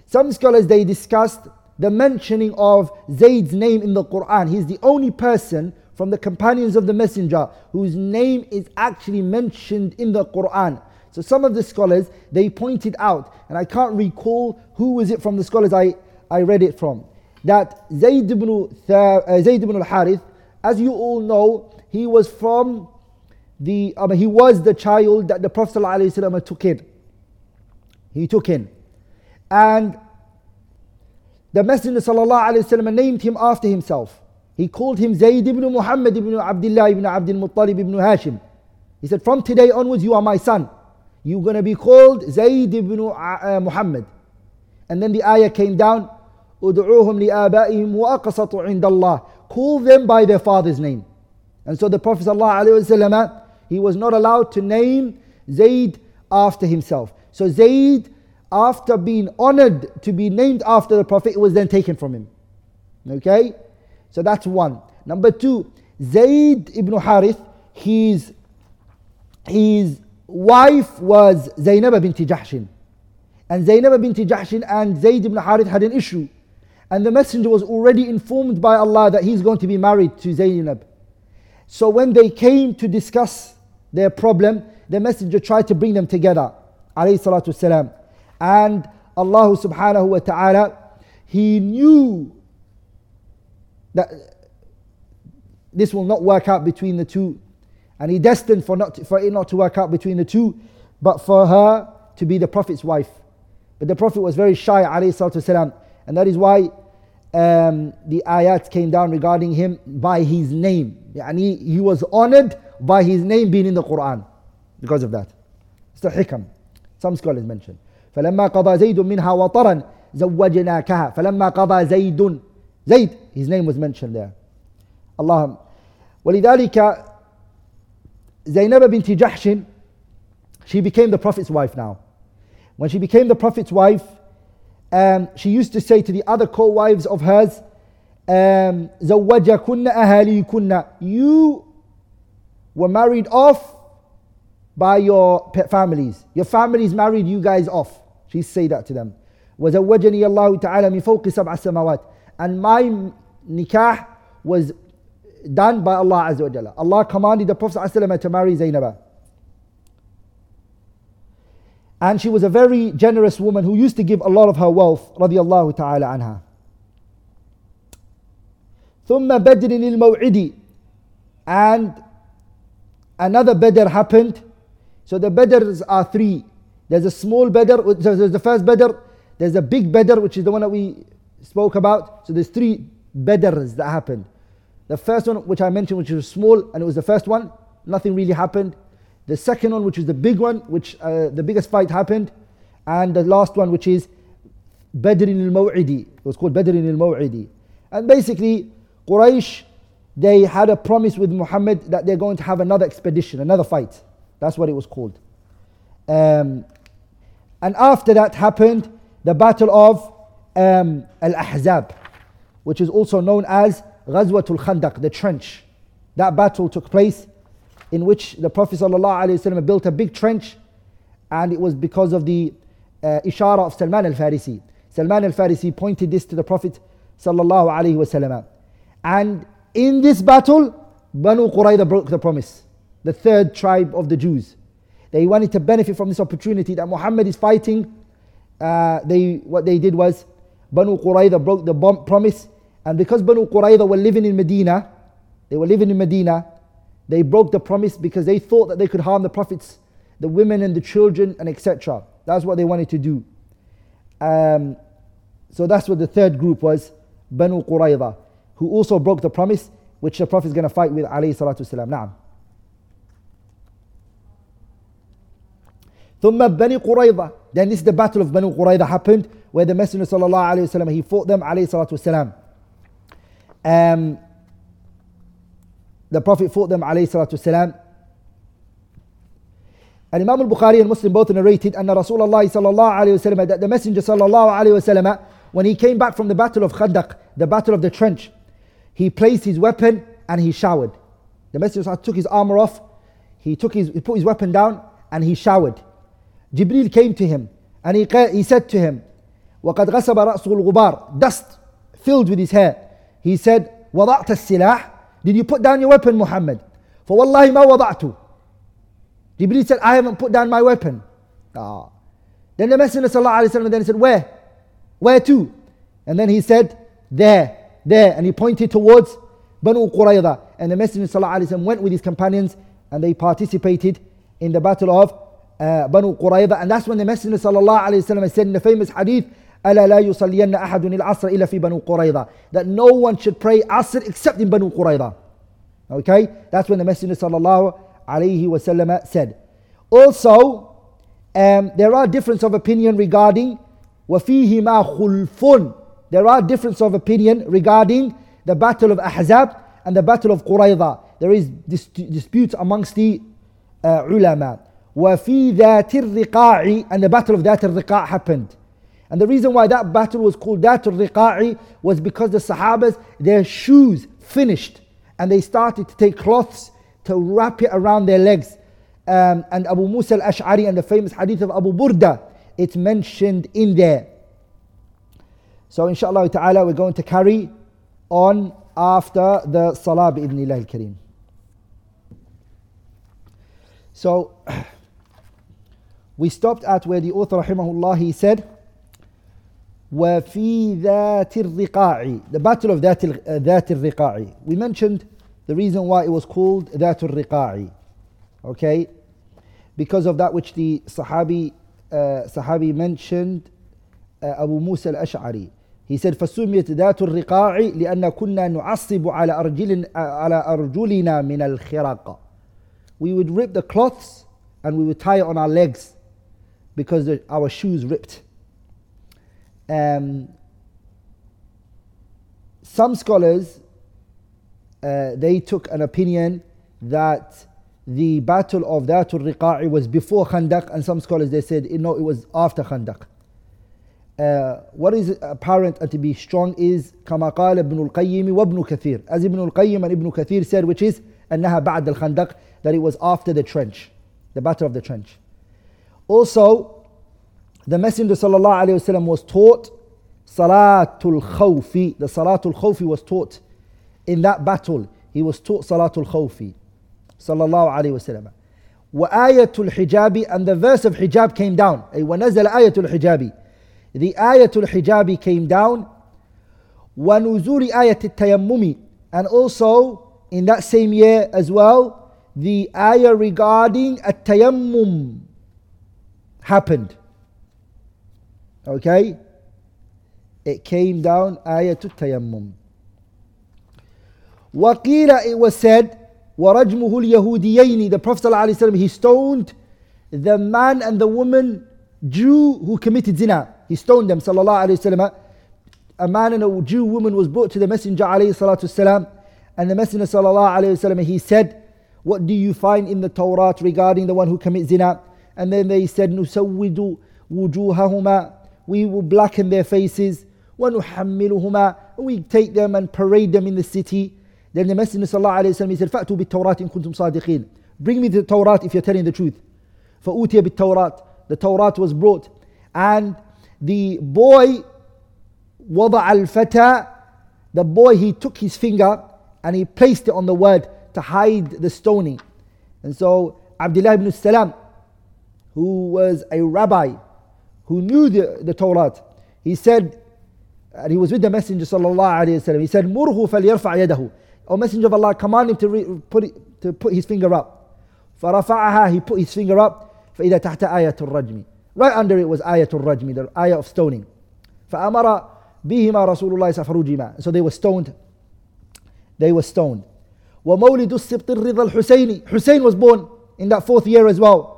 Some scholars they discussed the mentioning of Zayd's name in the Quran. He's the only person from the companions of the Messenger whose name is actually mentioned in the Quran. So some of the scholars they pointed out, and I can't recall who was it from the scholars I, I read it from, that Zayd ibn, uh, Zayd ibn al-Harith, as you all know, he was from the, mean, he was the child that the Prophet ﷺ took in. He took in. And the Messenger ﷺ named him after himself. He called him Zayd ibn Muhammad ibn Abdullah ibn Abdul Muttalib ibn Hashim. He said, From today onwards, you are my son. You're going to be called Zayd ibn uh, Muhammad. And then the ayah came down, أُدْعُوهُمْ لِآبَائِهِمْ وَأَقْسَطُ عِنْدَ اللَّهِ Call them by their father's name. And so the Prophet ﷺ, he was not allowed to name Zayd after himself. So Zayd after being honored to be named after the Prophet, it was then taken from him. Okay? So that's one. Number two, Zayd ibn Harith, his, his wife was Zainab bint Jahshin. And Zainab bint Jahshin and Zayd ibn Harith had an issue. And the messenger was already informed by Allah that he's going to be married to Zainab. So when they came to discuss their problem, the messenger tried to bring them together. Alayhi salatu wasalam. And Allah subhanahu wa ta'ala, He knew that this will not work out between the two. And He destined for, not to, for it not to work out between the two, but for her to be the Prophet's wife. But the Prophet was very shy, wasalam. And that is why um, the ayat came down regarding him by his name. And he, he was honored by his name being in the Quran because of that. It's the hikam. Some scholars mention. فلما قضى زيد منها وطرا زوجناكها فلما قضى زيد زيد his name was mentioned there الله ولذلك زينب بنت جحش she became the prophet's wife now When she became the Prophet's wife, um, she used to say to the other co-wives of hers, um, زوجكن أهاليكن You were married off by your families. Your families married you guys off. She say that to them. وزوجني الله تعالى من فوق سبع سماوات. And my nikah was done by Allah Azza wa Jalla. Allah commanded the Prophet ﷺ to marry Zainab. And she was a very generous woman who used to give a lot of her wealth رضي الله تعالى عنها. ثم بدر الموعد and another Badr happened. So the Badrs are three. There's a small Badr, there's the first Badr, there's a big Badr, which is the one that we spoke about. So there's three Badrs that happened. The first one, which I mentioned, which was small, and it was the first one, nothing really happened. The second one, which is the big one, which uh, the biggest fight happened. And the last one, which is Badr al Maw'idi. It was called Badr al Maw'idi. And basically, Quraysh, they had a promise with Muhammad that they're going to have another expedition, another fight. That's what it was called. Um, and after that happened, the battle of um, Al Ahzab, which is also known as Ghazwatul Khandaq, the trench. That battle took place in which the Prophet ﷺ built a big trench, and it was because of the uh, ishara of Salman al Farisi. Salman al Farisi pointed this to the Prophet. ﷺ. And in this battle, Banu Qurayza broke the promise, the third tribe of the Jews. They wanted to benefit from this opportunity that Muhammad is fighting. Uh, they, what they did was, Banu Qurayza broke the promise, and because Banu Qurayza were living in Medina, they were living in Medina, they broke the promise because they thought that they could harm the prophets, the women and the children, and etc. That's what they wanted to do. Um, so that's what the third group was, Banu Qurayza, who also broke the promise which the Prophet is going to fight with alayhi salatu wasalam. Naam. ثم بني قريظة then this is the battle of Banu Qurayza happened where the Messenger of Allah wasallam he fought them alayhi salatu wasalam. Um, the Prophet fought them alayhi. And Imam al-Bukhari and Muslim both narrated and Rasulullah sallallahu alayhi that the Messenger sallallahu alayhi wasallam when he came back from the battle of Khandaq, the battle of the trench, he placed his weapon and he showered. The Messenger took his armor off, he took his he put his weapon down and he showered. Jibril came to him and he, he said to him, وقد غصب رأسه الغبار dust filled with his hair. He said, وضعت السلاح did you put down your weapon, Muhammad? For wallahi ma wada'tu. Jibreel said, I haven't put down my weapon. Ah. Then the Messenger وسلم, then said, Where? Where to? And then he said, There, there. And he pointed towards Banu Qurayza. And the Messenger وسلم, went with his companions and they participated in the battle of uh, Banu Qurayza. And that's when the Messenger وسلم, said in the famous hadith, ألا لا يصلين أحد العصر إلا في بنو قريظة that no one should pray Asr except in Banu Qurayza okay that's when the Messenger sallallahu alayhi wasallam said also um, there are difference of opinion regarding وفيهما خلف there are difference of opinion regarding the battle of Ahzab and the battle of Qurayza there is dis- disputes amongst the uh, ulama وفي ذات الرقاع and the battle of ذات الرقاع happened and the reason why that battle was called Datul Riqa'i was because the Sahabas, their shoes finished and they started to take cloths to wrap it around their legs. Um, and Abu Musa al Ash'ari and the famous hadith of Abu Burda, it's mentioned in there. So, inshallah ta'ala, we're going to carry on after the Salah bi'idhnillah al-Kareem. So, we stopped at where the author, rahimahullah, he said, وفي ذات الرقاع the battle of ذات ذات الرقاع we mentioned the reason why it was called ذات الرقاع okay because of that which the Sahabi uh, Sahabi mentioned uh, Abu Musa al-Ash'ari he said فسميت ذات الرقاع لأن كنا نعصب على أرجلنا على أرجلنا من الخراق we would rip the cloths and we would tie it on our legs because the, our shoes ripped um, some scholars uh, they took an opinion that the battle of Dhatul Riqa'i was before Khandaq, and some scholars they said, no, it was after Khandaq. Uh, what is apparent and to be strong is كما قال ابن القيم وابن كثير as Ibn al-Qayyim and Ibn Kathir said which is أنها بعد الخندق that it was after the trench the battle of the trench also the messenger sallallahu alaihi wasallam was taught salatul khawfi the salatul khawfi was taught in that battle he was taught salatul khawfi sallallahu alaihi wasallam وآية الحجاب and the verse of hijab came down أي ونزل آية الحجاب the ayatul hijabi came down ونزول آية التيمم and also in that same year as well the ayah regarding التيمم happened okay it came down آية التيمم وقيل it was said ورجمه اليهوديين the Prophet ﷺ he stoned the man and the woman Jew who committed zina he stoned them, sallallahu alayhi wasallam. A man and a Jew woman was brought to the Messenger alayhi salatu wasalam, and the Messenger sallallahu alayhi wasallam, he said, What do you find in the Torah regarding the one who commits zina? And then they said, Nusawwidu wujuhahuma, we will blacken their faces, وَنُحَمِّلُهُمَا We take them and parade them in the city. Then the Messenger sallallahu alayhi wasallam, he said, فَأْتُوا بِالتَّوْرَاتِ إِن كُنْتُمْ صَادِقِينَ Bring me the Torah if you're telling the truth. فَأُوتِيَ بِالتَّوْرَاتِ The Torah was brought. And the boy وضع الفتى the boy he took his finger and he placed it on the word to hide the stoning and so Abdullah ibn Salam who was a rabbi who knew the, the Torah he said and he was with the messenger sallallahu alaihi wasallam he said murhu falyarfa yadahu O messenger of Allah command him to re, put it, to put his finger up فرفعها he put his finger up فإذا تحت آية الرجم Right under it was ayatul rajmi, the ayah of stoning. فأمر بهما رسول الله ففرجما. So they were stoned. They were stoned. ومولد السبط الرضا الحسيني. Hussein was born in that fourth year as well.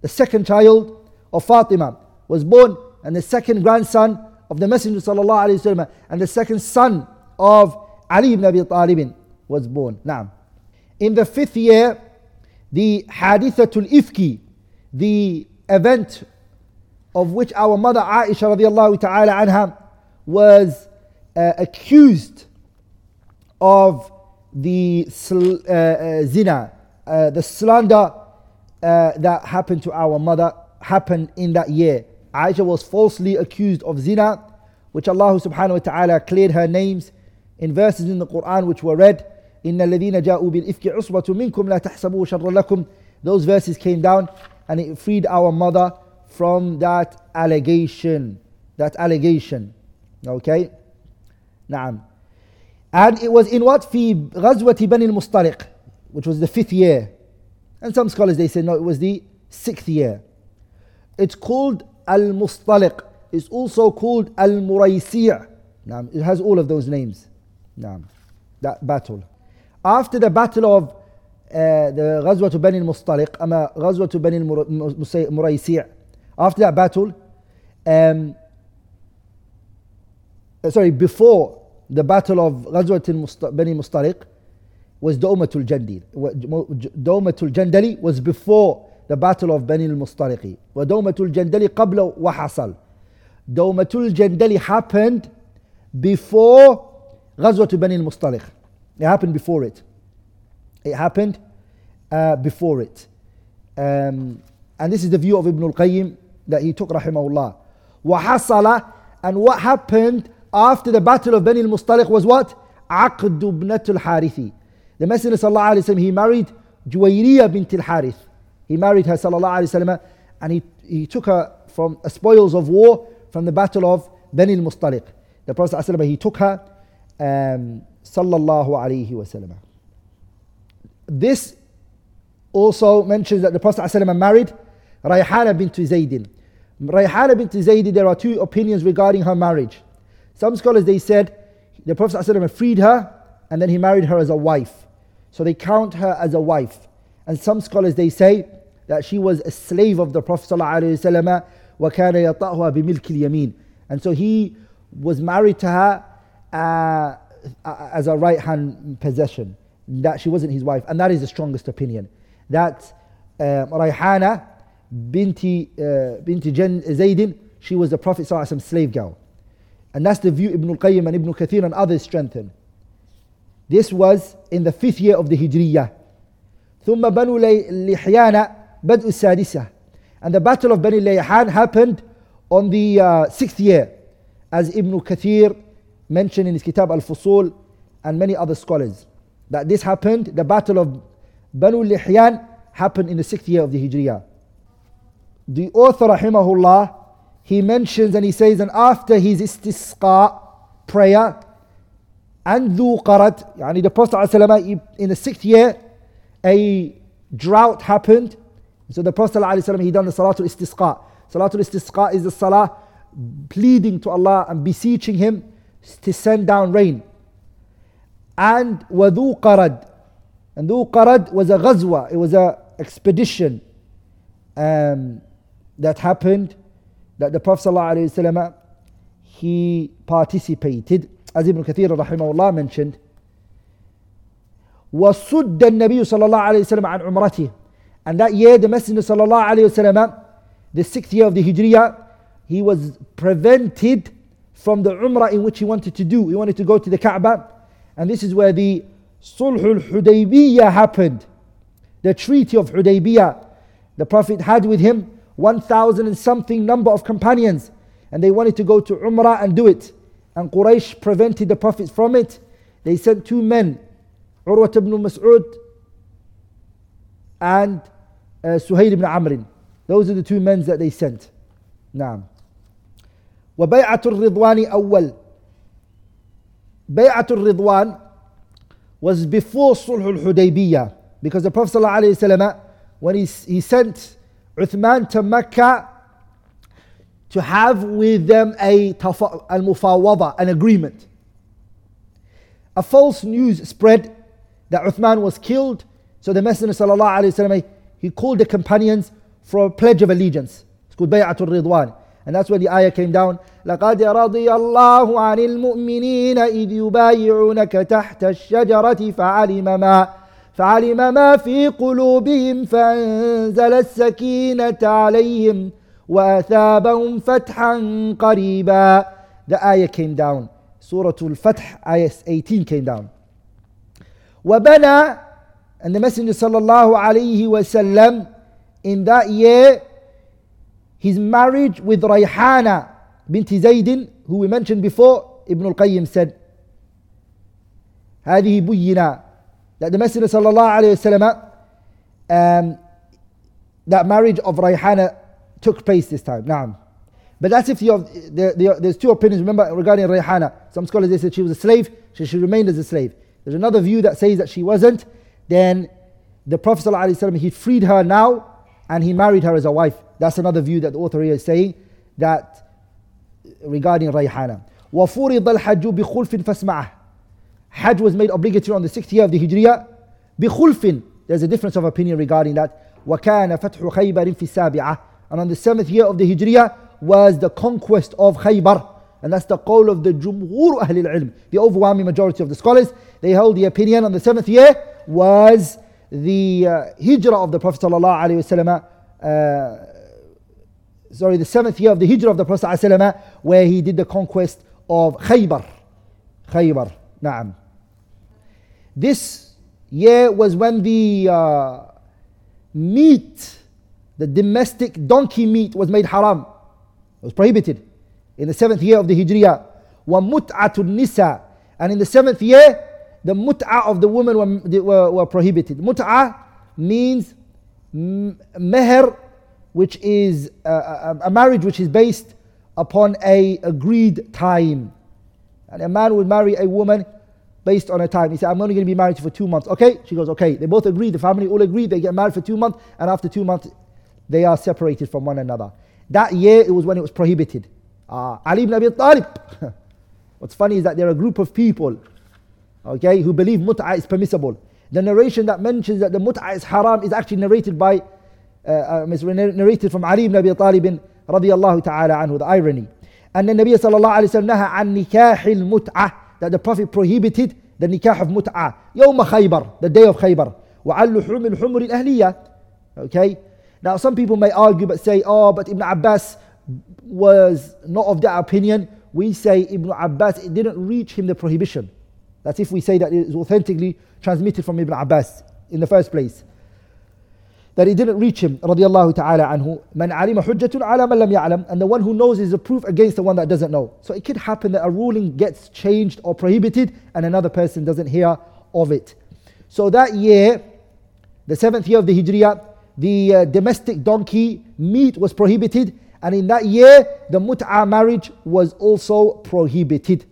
The second child of Fatima was born and the second grandson of the Messenger wasallam and the second son of Ali ibn Abi Talib was born. Now, in the fifth year, the hadithatul ifki, the event of which our mother Aisha radiallahu ta'ala anha was uh, accused of the sl- uh, uh, zina, uh, the slander uh, that happened to our mother happened in that year. Aisha was falsely accused of zina, which Allah subhanahu wa ta'ala cleared her names in verses in the Quran which were read. إن الذين جاءوا بالإفك عصبة منكم لا تحسبوه شر لكم Those verses came down and it freed our mother from that allegation. That allegation. Okay? Naam. And it was in what? في غزوة بني المصطلق which was the fifth year. And some scholars they say no, it was the sixth year. It's called Al Mustaliq. It's also called Al Muraysiyah. It has all of those names. That battle. After the battle of uh, the to Bani Mustaliq, Ama to Bani Muraysir, after that battle, um, uh, sorry, before the battle of Ghazwat Bani Mustaliq, was دومة الجندل دومة الجندل was before the battle of بني المصطلق ودومة الجندل قبل وحصل دومة الجندل happened before غزوة بني المصطلق it happened before it it happened uh, before it. Um, and this is the view of Ibn al-Qayyim that he took rahimahullah. وحصل and what happened after the battle of Bani al-Mustaliq was what? عقد ابنة الحارثي. the Messenger sallallahu alayhi wa he married Juwayriya bint al-Harith. He married her sallallahu alayhi wa and he, he took her from the spoils of war from the battle of Bani al-Mustaliq. The Prophet sallallahu he took her um, sallallahu alayhi. This also mentions that the Prophet ﷺ married Rayhana bint Zaydin. Rayhana bint Zaydin, there are two opinions regarding her marriage. Some scholars they said the Prophet ﷺ freed her and then he married her as a wife. So they count her as a wife. And some scholars they say that she was a slave of the Prophet ﷺ وَكَانَ يَطَأُهَا بِمِلْكِ الْيَمِينِ And so he was married to her uh, as a right hand possession that she wasn't his wife, and that is the strongest opinion. that uh, Rayhana binti, uh, binti Jan Zaydin, she was the Prophet's slave girl. And that's the view Ibn al-Qayyim and Ibn Kathir and others strengthen. This was in the fifth year of the Hijriyah. ثم بنو لحيان بدء السادسة and the battle of Bani Layhan happened on the uh, sixth year as Ibn Kathir mentioned in his Kitab Al-Fusul and many other scholars that this happened the battle of Banu Lihyan happened in the sixth year of the Hijriyah the author rahimahullah he mentions and he says and after his istisqa prayer and ذو قرد يعني the Prophet in the sixth year a drought happened. So the Prophet ﷺ, he done the Salatul Istisqa. Salatul Istisqa is the Salah pleading to Allah and beseeching Him to send down rain. And وذو قرد. And ذو قرد was a ghazwa, it was an expedition um, that happened that the Prophet ﷺ, he participated. As Ibn Kathir rahimahullah mentioned, وصد النبي صلى الله عليه وسلم عن عمرته and that year the messenger صلى الله عليه وسلم the sixth year of the hijriyah he was prevented from the umrah in which he wanted to do he wanted to go to the kaaba and this is where the sulh al-hudaybiyah happened the treaty of hudaybiyah the prophet had with him 1000 and something number of companions and they wanted to go to umrah and do it and quraysh prevented the prophet from it they sent two men عروة بن مسعود and uh, Suhail ibn Amr. Those are the two men that they sent. نعم. وبيعة الرضوان أول. بيعة الرضوان was before Sulh al-Hudaybiyah because the Prophet ﷺ when he, he sent Uthman to Mecca to have with them a al-mufawada, an agreement. A false news spread that Uthman was killed. So the Messenger وسلم, he called the companions for a pledge of allegiance. It's called Bay'atul Ridwan. And that's where the ayah came down. لقد رضي الله عن المؤمنين إذ يبايعونك تحت الشجرة فعلم ما فعلم ما في قلوبهم فأنزل السكينة عليهم وأثابهم فتحا قريبا The ayah came down. Surah Al-Fath, ayah 18 came down. وبنى and the Messenger sallallahu alayhi wasallam in that year his marriage with Rayhana binti Zaydin who we mentioned before Ibn al-Qayyim said هذه بينا that the Messenger sallallahu alayhi wasallam um, that marriage of Rayhana took place this time نعم but that's if the, the, the, there's two opinions remember regarding Rayhana some scholars they said she was a slave so she remained as a slave there's another view that says that she wasn't. Then the Prophet ﷺ, he freed her now and he married her as a wife. That's another view that the author here is saying that regarding Rayhana. وفرض الحج بخلف فاسمعه Hajj was made obligatory on the sixth year of the Hijriyah بخلف There's a difference of opinion regarding that وكان فتح خيبر في السابعة and on the seventh year of the Hijriyah was the conquest of Khaybar and that's the call of the Jumhur Ahlul Ilm, the overwhelming majority of the scholars. They hold the opinion on the seventh year was the uh, hijrah of the Prophet ﷺ, uh, sorry, the seventh year of the hijrah of the Prophet where he did the conquest of Khaybar. Khaybar, na'am. This year was when the uh, meat, the domestic donkey meat was made haram. It was prohibited in the seventh year of the Hijriyah. وَمُتْعَةُ nisa, And in the seventh year, the mut'ah of the woman were, were, were prohibited. Mut'ah means meher, which is a, a, a, marriage which is based upon a agreed time. And a man would marry a woman based on a time. He said, I'm only going to be married for two months. Okay? She goes, okay. They both agree. The family all agree. They get married for two months. And after two months, they are separated from one another. That year, it was when it was prohibited. Uh, Ali ibn Abi Talib. What's funny is that there are a group of people, okay, who believe mut'ah is permissible. The narration that mentions that the mut'ah is haram is actually narrated by, uh, uh, narrated from Ali ibn Abi Talib radiallahu ta'ala anhu, the irony. And the Nabi sallallahu alayhi wa sallam naha an nikah al-mut'ah, that the Prophet prohibited the nikah of mut'ah. Yawm Khaybar, the day of Khaybar. وعن لحوم الحمر الأهلية Okay? now some people may argue but say, oh, but Ibn Abbas was not of that opinion. We say Ibn Abbas, it didn't reach him the prohibition. That's if we say that it is authentically transmitted from Ibn Abbas in the first place. That it didn't reach him, radiallahu ta'ala anhu. Man alima hujjatun ala man lam ya'lam. And the one who knows is a proof against the one that doesn't know. So it could happen that a ruling gets changed or prohibited and another person doesn't hear of it. So that year, the seventh year of the Hijriyah, the uh, domestic donkey meat was prohibited. And in that year, the mut'a marriage was also prohibited.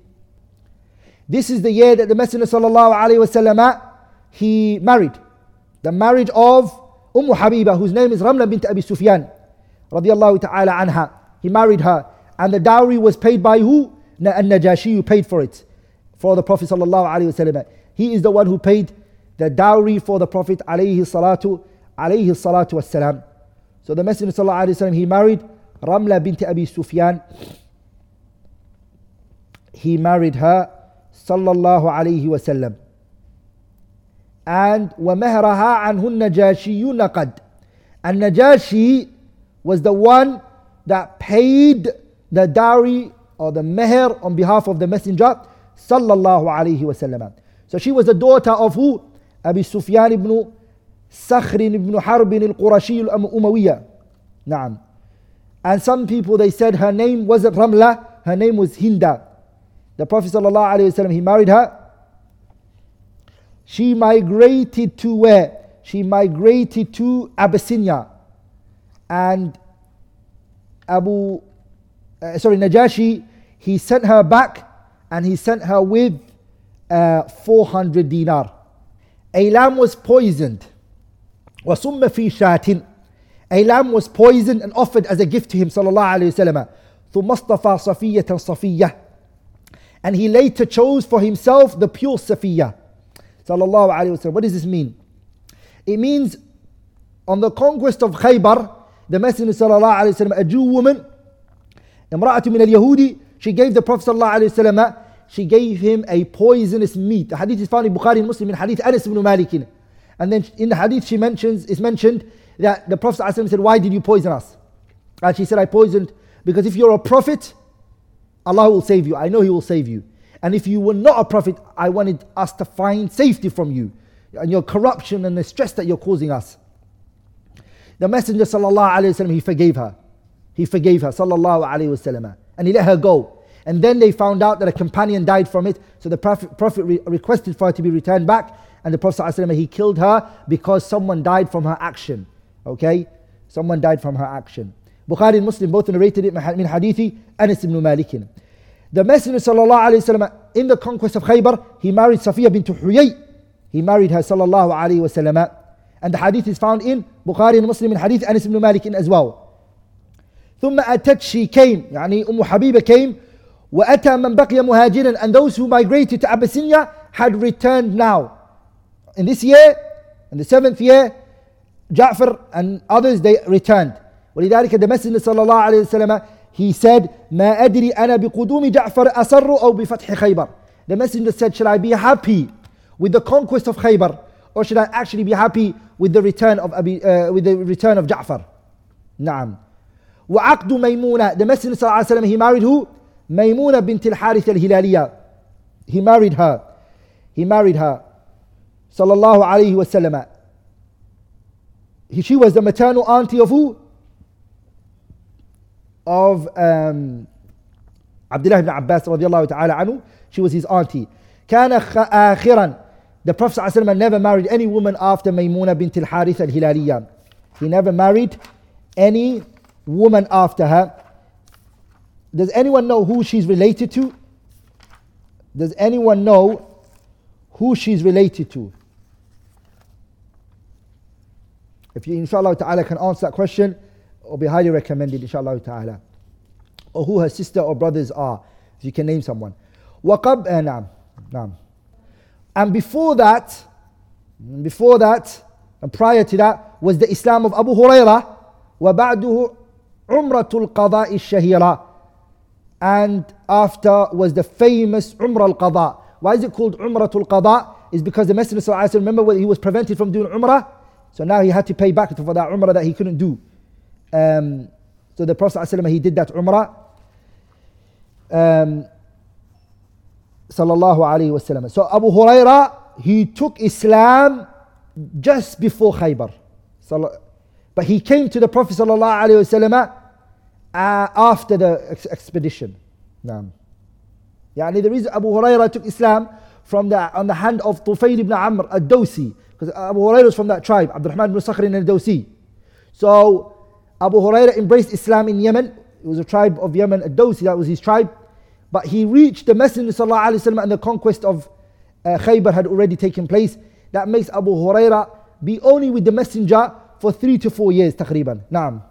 This is the year that the Messenger wasallam he married. The marriage of Umm Habiba, whose name is Ramla bint Abi Sufyan, radiallahu ta'ala anha. He married her. And the dowry was paid by who? An-Najashi who paid for it. For the Prophet sallallahu alaihi wasallam. He is the one who paid the dowry for the Prophet alayhi salatu, alayhi salatu wassalam. So the Messenger sallallahu alaihi wasallam, he married Ramla bint Abi Sufyan. He married her sallallahu alayhi wasallam. And ومهرها عنه النجاشي نقد. And Najashi was the one that paid the dowry or the meher on behalf of the messenger sallallahu alayhi wasallam. So she was the daughter of who? Abi Sufyan ibn Sakhr ibn Harb al-Qurashi al-Umayyah. Naam. And some people they said her name wasn't Ramla, her name was Hinda. The Prophet ﷺ, he married her. She migrated to where? She migrated to Abyssinia. And Abu, uh, sorry, Najashi, he sent her back and he sent her with uh, 400 dinar. A lamb was poisoned. وَصُمَّ فِي شَاتٍ A lamb was poisoned and offered as a gift to him صلى الله عليه وسلم. ثم اصطفى صفية صفية and he later chose for himself the pure Safiya. Sallallahu Alaihi Wasallam. What does this mean? It means on the conquest of Khaybar, the Messenger Sallallahu Alaihi Wasallam, a Jew woman, امرأة من اليهودي, she gave the Prophet Sallallahu Alaihi Wasallam, she gave him a poisonous meat. The hadith is found in Bukhari Muslim in hadith Anas ibn Malik. And then in the hadith she mentions, is mentioned that the Prophet ﷺ said, why did you poison us? And she said, I poisoned because if you're a prophet, Allah will save you. I know He will save you. And if you were not a prophet, I wanted us to find safety from you and your corruption and the stress that you're causing us. The Messenger wasallam he forgave her. He forgave her sallallahu alaihi wasallam and he let her go. And then they found out that a companion died from it. So the Prophet, Prophet re- requested for her to be returned back And the Prophet ﷺ, he killed her because someone died from her action. Okay? Someone died from her action. Bukhari and Muslim both narrated it min hadithi Anas ibn Malik. The Messenger sallallahu alayhi wasallam in the conquest of Khaybar, he married Safiya bint Huyay. He married her sallallahu alayhi wasallam. And the hadith is found in Bukhari and Muslim in hadith Anas ibn Malik as well. ثم أتت she came يعني أم حبيبة came وأتى من بقي مهاجرا and those who migrated to Abyssinia had returned now. In this year, in the seventh year, Ja'far and others they returned. ولذلك the Messenger صلى الله عليه وسلم he said ما أدري أنا بقدوم جعفر أسر أو بفتح خيبر The messenger said should I be happy with the conquest of Khaybar or should I actually be happy with the return of Abi, uh, with the return of Ja'far نعم وعقد ميمونة The messenger صلى الله عليه وسلم he married who ميمونة بنت الحارث الهلالية He married her He married her صلى الله عليه وسلم She was the maternal auntie of who? of um, Abdullah ibn Abbas radiallahu ta'ala anhu. She was his auntie. كان آخرا The Prophet ﷺ never married any woman after Maymuna bint al-Harith al-Hilaliya. He never married any woman after her. Does anyone know who she's related to? Does anyone know who she's related to? If you inshallah ta'ala can answer that question, will be highly recommended inshallah ta'ala. Or who her sister or brothers are. If you can name someone. وقب uh, نعم نعم and before that before that and prior to that was the Islam of Abu Hurairah وبعده عمرة القضاء الشهيرة and after was the famous Umrah al-Qadha Why is it called Umratul Qada? Is because the Messenger ﷺ, remember when he was prevented from doing Umrah? So now he had to pay back for that Umrah that he couldn't do. Um, so the Prophet ﷺ, he did that Umrah. Um, sallallahu alayhi wasallam. So Abu Huraira, he took Islam just before Khaybar. But he came to the Prophet sallallahu alayhi wasallam uh, after the ex- expedition. Naam. Yani the reason Abu Huraira took Islam from the, on the hand of Tufayl ibn Amr ad-Dawsi, because Abu Huraira was from that tribe, Abdurrahman ibn Sakhrin al-Dawsi. So Abu Huraira embraced Islam in Yemen. It was a tribe of Yemen, ad-Dawsi, that was his tribe. But he reached the Messenger وسلم, and the conquest of uh, Khaybar had already taken place. That makes Abu Huraira be only with the Messenger for three to four years, تقريبا. Naam.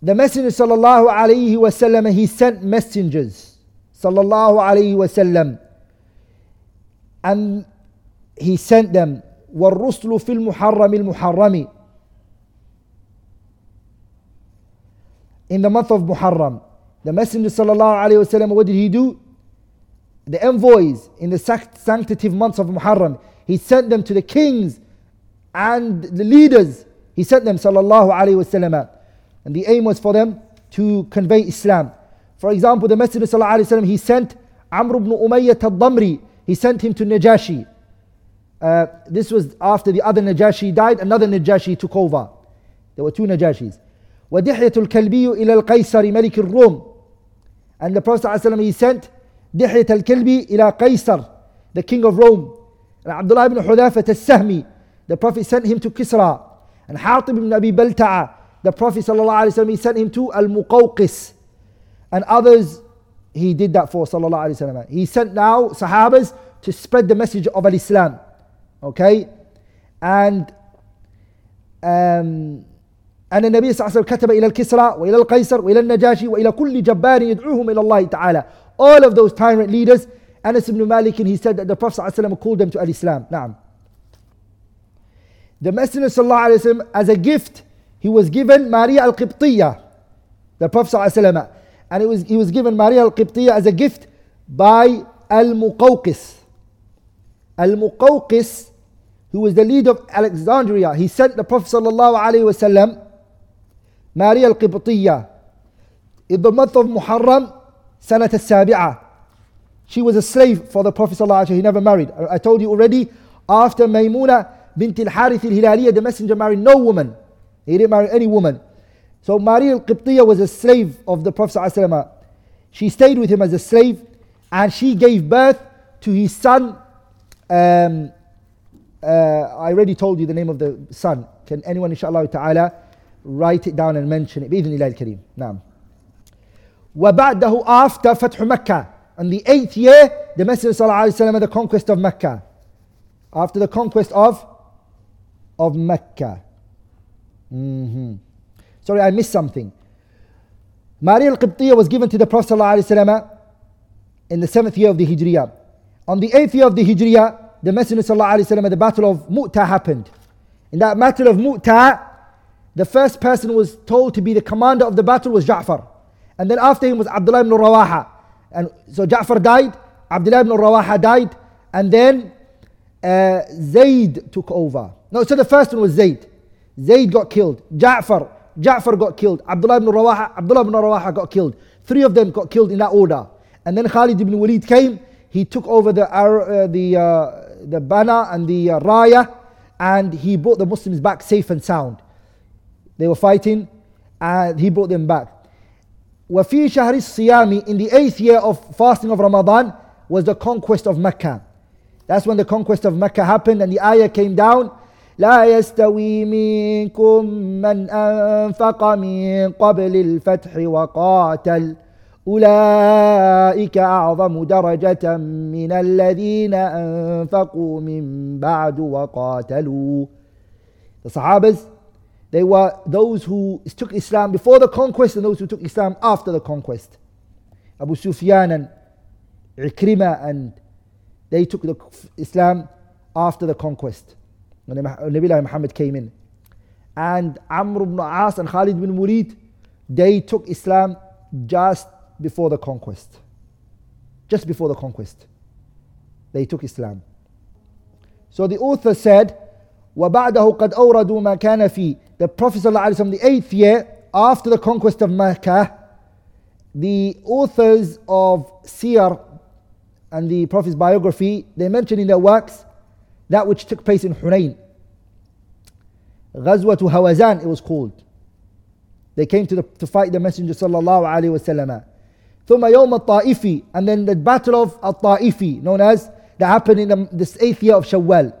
The Messenger sallallahu alayhi wasallam, he sent messengers, sallallahu alayhi wasallam, and he sent them. والرسل في المحرم المحرم in the month of Muharram. The Messenger sallallahu alayhi wasallam, what did he do? The envoys in the sanctative months of Muharram, he sent them to the kings and the leaders. He sent them sallallahu alayhi wasallam. And the aim was for them to convey Islam. For example, the Messenger ﷺ, he sent Amr ibn Umayyah al-Damri, he sent him to Najashi. Uh, this was after the other Najashi died, another Najashi took over. There were two Najashis. ودحية الكلبي إلى القيصر ملك الروم and the Prophet ﷺ, he sent دحية الكلبي إلى قيصر the king of Rome and Abdullah ibn Hudafat al-Sahmi the Prophet sent him to Kisra and Hatib ibn Abi Balta'a the Prophet ﷺ, he sent him to Al-Muqawqis and others he did that for sallallahu alaihi wasallam. He sent now Sahabas to spread the message of Al-Islam. Okay? And um, أن النبي صلى الله عليه وسلم كتب إلى الكسرى وإلى القيصر وإلى النجاشي وإلى كل جبار يدعوهم إلى الله تعالى. All of those tyrant leaders, Anas ibn Malik, and he said that the Prophet صلى الله عليه وسلم called them to Al-Islam. نعم. The Messenger صلى الله عليه وسلم as a gift he was given Maria al-Qibtiyya, the Prophet ﷺ, and it was, he was given Maria al-Qibtiyya as a gift by Al-Muqawqis. Al-Muqawqis, who was the leader of Alexandria, he sent the Prophet ﷺ Maria al-Qibtiyya in the month of Muharram, Sanat al-Sabi'ah. She was a slave for the Prophet ﷺ, he never married. I told you already, after Maymuna bint al-Harith al-Hilaliyah, the messenger married no woman. He didn't marry any woman. So Maria al-Qibtiyya was a slave of the Prophet ﷺ. She stayed with him as a slave and she gave birth to his son. Um, uh, I already told you the name of the son. Can anyone inshallah ta'ala write it down and mention it? بإذن الله الكريم. نعم. وبعده after فتح Mecca. On the eighth year, the Messenger ﷺ, the conquest of Mecca. After the conquest of, of Mecca. Mm-hmm. Sorry, I missed something. Maria al-Qibtiyya was given to the Prophet ﷺ in the seventh year of the Hijriya. On the eighth year of the Hijriya, the Messenger ﷺ, the battle of Mu'ta happened. In that battle of Mu'ta, the first person was told to be the commander of the battle was Ja'far. And then after him was Abdullah ibn Rawaha. And so Ja'far died, Abdullah ibn Rawaha died, and then uh, Zayd took over. No, so the first one was Zayd. Zayd got killed. Ja'far, Ja'far got killed. Abdullah ibn Rawaha, Abdullah ibn Rawaha got killed. Three of them got killed in that order. And then Khalid ibn Walid came. He took over the uh, the uh, the banner and the uh, raya, and he brought the Muslims back safe and sound. They were fighting, and he brought them back. وفي شهر الصيام in the eighth year of fasting of Ramadan was the conquest of Mecca. That's when the conquest of Mecca happened, and the ayah came down. لا يستوي منكم من أنفق من قبل الفتح وقاتل أولئك أعظم درجة من الذين أنفقوا من بعد وقاتلوا The Sahabas, they were those who took Islam before the conquest and those who took Islam after the conquest. Abu Sufyan and Ikrimah and they took the Islam after the conquest. when Nabi Muhammad came in. And Amr ibn As and Khalid ibn Murid, they took Islam just before the conquest. Just before the conquest. they took Islam. So the author said, وَبَعْدَهُ قَدْ أَوْرَدُوا مَا كَانَ فِي The Prophet ﷺ, the eighth year after the conquest of Mecca, the authors of Siyar and the Prophet's biography, they mention in their works that which took place in Hunayn. Ghazwatu Hawazan, it was called. They came to, the, to fight the Messenger sallallahu alaihi wasallam. ثم يوم الطائفي and then the battle of al-Ta'ifi known as that happened in the, this eighth year of Shawwal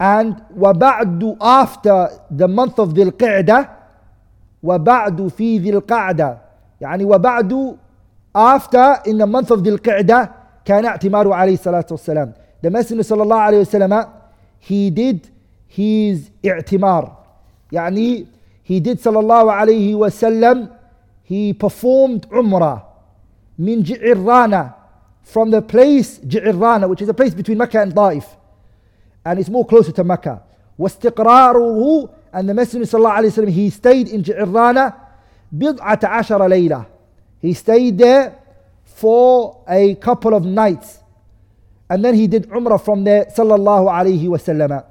and وبعد after the month of Dhul Qa'dah وبعد في ذي القعدة يعني وبعد after in the month of Dhul Qa'dah كان اعتمار عليه الصلاة والسلام the messenger صلى الله عليه وسلم he did his اعتمار يعني he did صلى الله عليه وسلم he performed umrah من جعرانة from the place جعرانة which is a place between Mecca and Taif and it's more closer to Mecca واستقراره and the Messenger صلى الله عليه وسلم he stayed in جعرانة بضعة عشر ليلة he stayed there for a couple of nights and then he did umrah from there صلى الله عليه وسلم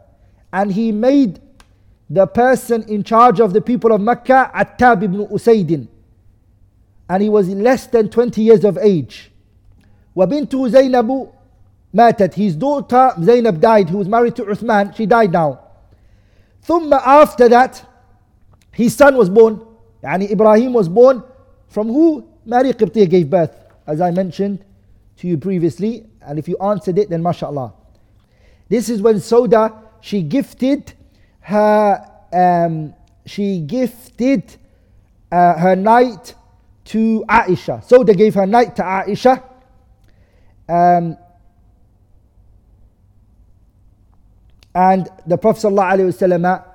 and he made the person in charge of the people of Mecca Attab ibn Usaydin and he was less than 20 years of age. Wabintu زَيْنَبُ ماتت. His daughter Zainab died, who was married to Uthman. She died now. Thumma, after that, his son was born. Yani Ibrahim was born from who Mary Qibtiyah gave birth, as I mentioned to you previously. And if you answered it, then mashallah. This is when Sawda, she gifted her, um, she gifted uh, her night to Aisha. So they gave her night to Aisha. Um, and the Prophet ﷺ,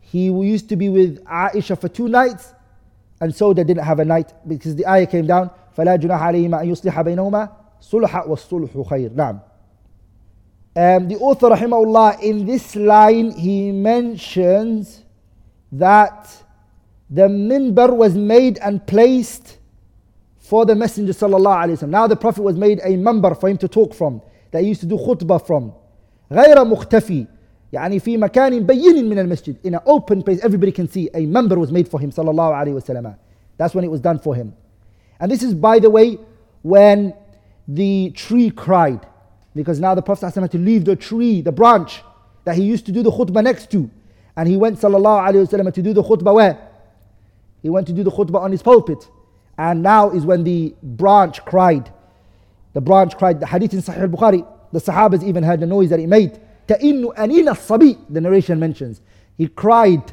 he used to be with Aisha for two nights, and so they didn't have a night because the ayah came down. فلا جناح عليهما أن يصلح بينهما صلح والصلح خير. نعم. Um, the author rahimahullah in this line he mentions that the minbar was made and placed for the Messenger وسلم. Now the Prophet was made a minbar for him to talk from, that he used to do khutbah from. غير مختفي يعني في مكان بين من المسجد in an open place everybody can see a minbar was made for him صلى الله عليه وسلم that's when it was done for him. And this is by the way when the tree cried. Because now the Prophet had to leave the tree the branch that he used to do the khutbah next to. And he went صلى الله عليه وسلم to do the khutbah where? He went to do the khutbah on his pulpit. And now is when the branch cried. The branch cried. The hadith in Sahih al-Bukhari, the Sahabas even heard the noise that it made. تَإِنُّ أَنِينَ الصَّبِي The narration mentions. He cried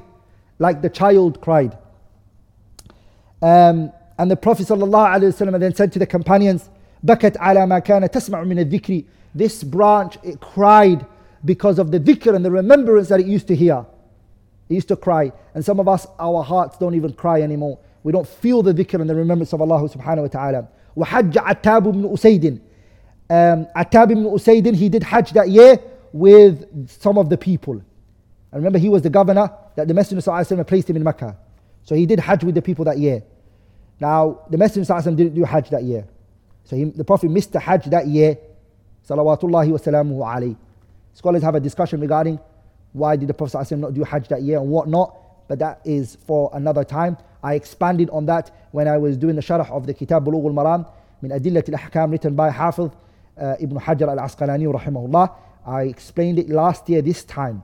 like the child cried. Um, and the Prophet ﷺ then said to the companions, بكت على ما كان تسمع من الذكر This branch, it cried because of the dhikr and the remembrance that it used to hear. It used to cry. And some of us, our hearts don't even cry anymore. We don't feel the dhikr and the remembrance of Allah subhanahu wa ta'ala. وحج عتاب بن أسيد um, Attab ibn Usaydin, he did Hajj that year with some of the people. And remember, he was the governor that the Messenger of placed him in Mecca. So he did Hajj with the people that year. Now, the Messenger of didn't do Hajj that year. So he, the Prophet missed the Hajj that year. Salawatullahi wa salamuhu alayhi. Scholars have a discussion regarding why did the Prophet not do Hajj that year and whatnot? But that is for another time. I expanded on that when I was doing the sharh of the Kitab Bulugh al-Maram min Adillat al-Ahkam written by Hafiz uh, Ibn Hajar al-Asqalani rahimahullah. I explained it last year this time.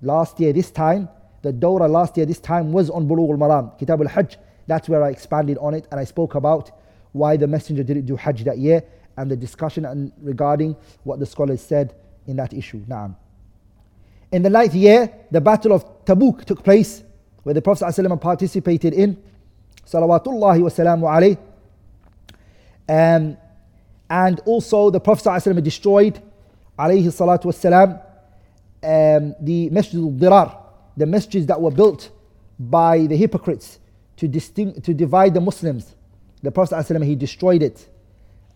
Last year this time, the Dawra last year this time was on Bulugh al-Maram, Kitab al-Hajj. That's where I expanded on it and I spoke about why the Messenger didn't do Hajj that year and the discussion and regarding what the scholars said in that issue. Naam. In the ninth year, the Battle of Tabuk took place, where the Prophet ﷺ participated in. Salawatullahi wa salamu alayh. Um, and also the Prophet ﷺ destroyed, alayhi salatu wasalam, um, the Masjid al-Dirar, the masjids that were built by the hypocrites to, distinct, to divide the Muslims. The Prophet ﷺ, he destroyed it.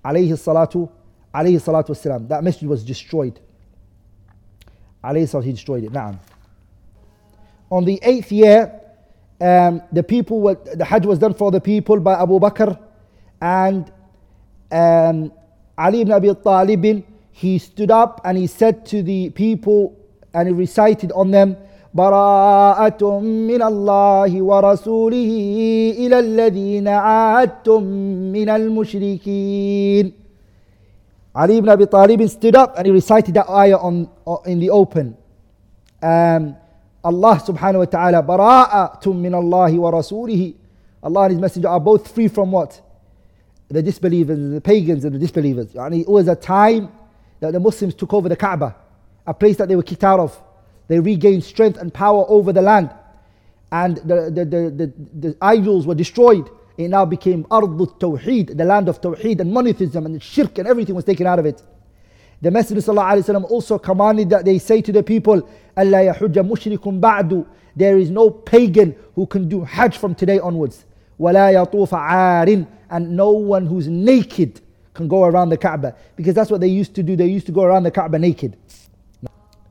Alayhi salatu, alayhi salatu wasalam. That masjid was destroyed. Alayhi salatu, he destroyed it. Na'am. On the eighth year, um, the people were, the Hajj was done for the people by Abu Bakr and um, Ali ibn Abi Talib. he stood up and he said to the people and he recited on them براءة من الله ورسوله إلى الذين عادتم من المشركين Ali ibn Abi Talib stood up and he recited that ayah on, in the open. Um, Allah subhanahu wa ta'ala, bara'atum min Allahi wa rasulihi. Allah and His Messenger are both free from what? The disbelievers, the pagans and the disbelievers. And it was a time that the Muslims took over the Kaaba, a place that they were kicked out of. They regained strength and power over the land. And the, the, the, the, the idols were destroyed it now became Ardu Tawheed, the land of Tawheed and monotheism and shirk and everything was taken out of it. The Messenger ﷺ also commanded that they say to the people, Allah yahujja mushrikum ba'du. There is no pagan who can do Hajj from today onwards. وَلَا يَطُوفَ عَارٍ And no one who's naked can go around the Kaaba. Because that's what they used to do. They used to go around the Kaaba naked.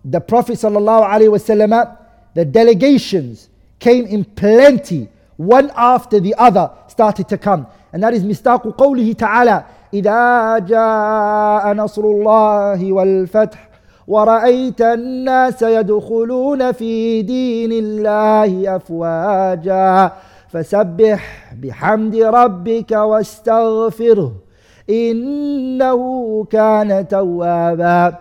The Prophet ﷺ, the delegations came in plenty one after the other started to come. And that is مستاق قوله تعالى إذا جاء نصر الله والفتح ورأيت الناس يدخلون في دين الله أفواجا فسبح بحمد ربك واستغفره إنه كان توابا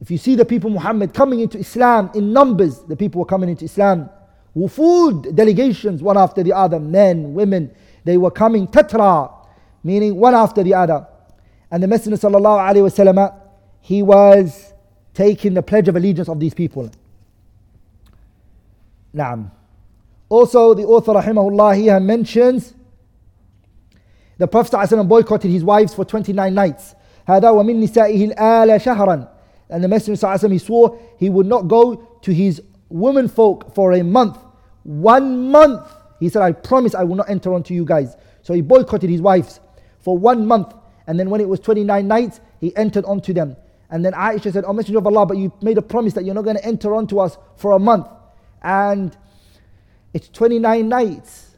If you see the people Muhammad coming into Islam in numbers, the people were coming into Islam Wufud delegations, one after the other, men, women, they were coming tatra, meaning one after the other. And the Messenger sallallahu alaihi wasallam, he was taking the pledge of allegiance of these people. Naam. Also, the author rahimahullah here mentions the Prophet ﷺ boycotted his wives for 29 nights. هذا ومن نسائه الآل شهرا. And the Messenger ﷺ, he swore he would not go to his women folk for a month. One month. He said, I promise I will not enter onto you guys. So he boycotted his wives for one month. And then when it was 29 nights, he entered onto them. And then Aisha said, Oh Messenger of Allah, but you made a promise that you're not going to enter onto us for a month. And it's 29 nights.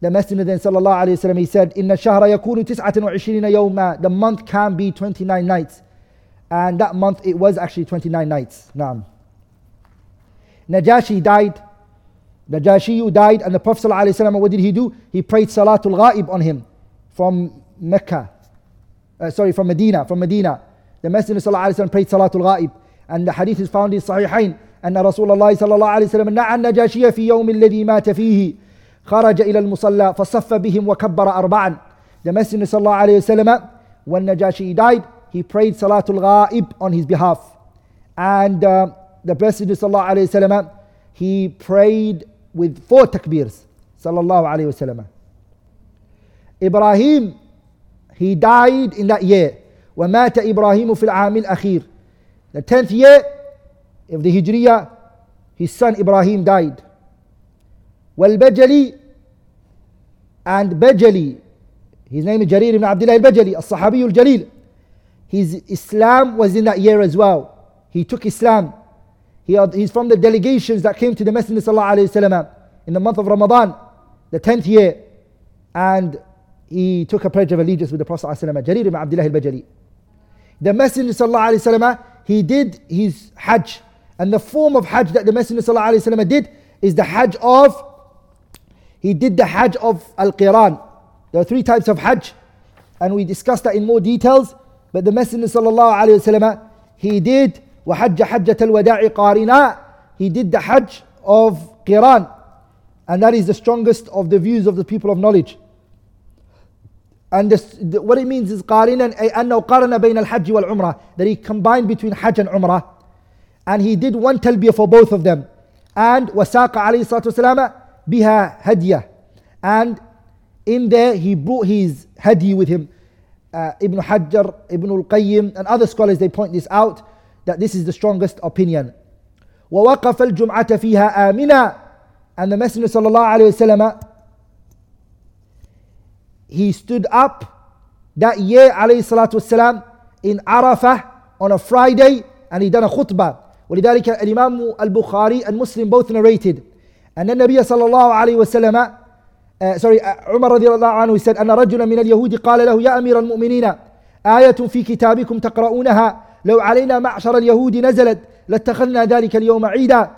The Messenger then sallallahu alayhi wasallam he said, Inna shahra yakunu tis'atan yawma. The month can be 29 nights. And that month it was actually 29 nights. Naam. Najashi died. Najashi died, and the Prophet ﷺ, what did he do? He prayed Salatul Ghaib on him from Mecca. Uh, sorry, from Medina. From Medina. The Messenger ﷺ prayed Salatul Ghaib. And the hadith is found in Sahihain. أن رسول الله صلى الله عليه وسلم نعى النجاشي في يوم الذي مات فيه خرج إلى المصلى فصف بهم وكبر أربعا The Messenger صلى الله عليه وسلم when Najashi died he prayed Salatul Ghaib on his behalf and uh, the Messenger sallallahu alayhi wasallam, he prayed with four takbirs. Sallallahu alayhi wasallam. Ibrahim, he died in that year. ومات إبراهيم في العام الأخير. The tenth year of the Hijriya, his son Ibrahim died. والبجلي and Bajali, his name is Jarir ibn Abdullah al-Bajali, al-Sahabi al-Jalil. His Islam was in that year as well. He took Islam. He had, he's from the delegations that came to the Messenger وسلم, in the month of Ramadan, the 10th year. And he took a pledge of allegiance with the Prophet ﷺ, Jarir ibn Abdullah al-Bajali. The Messenger وسلم, he did his Hajj. And the form of Hajj that the Messenger وسلم, did is the Hajj of, he did the Hajj of Al-Qiran. There are three types of Hajj. And we discussed that in more details. But the Messenger وسلم, he did وحج حجة الوداع قارنا he did the Hajj of Qiran and that is the strongest of the views of the people of knowledge and this, the, what it means is قارنا أي أنه قارن بين الحج والعمرة that he combined between Hajj and Umrah and he did one talbiyah for both of them and وساق عليه الصلاة والسلام بها هدية and in there he brought his hadi with him uh, Ibn Hajjar, Ibn al-Qayyim and other scholars they point this out that this is the strongest opinion. ووقف الجمعة فيها آمنا and the Messenger صلى الله عليه وسلم he stood up that year عليه الصلاة والسلام in Arafah on a Friday and he done a khutbah ولذلك الإمام البخاري and Muslim both narrated أن النبي صلى الله عليه وسلم uh, sorry عمر رضي الله عنه said أن رجلا من اليهود قال له يا أمير المؤمنين آية في كتابكم تقرؤونها لو علينا معشر اليهود نزلت لاتخذنا ذلك اليوم عيدا.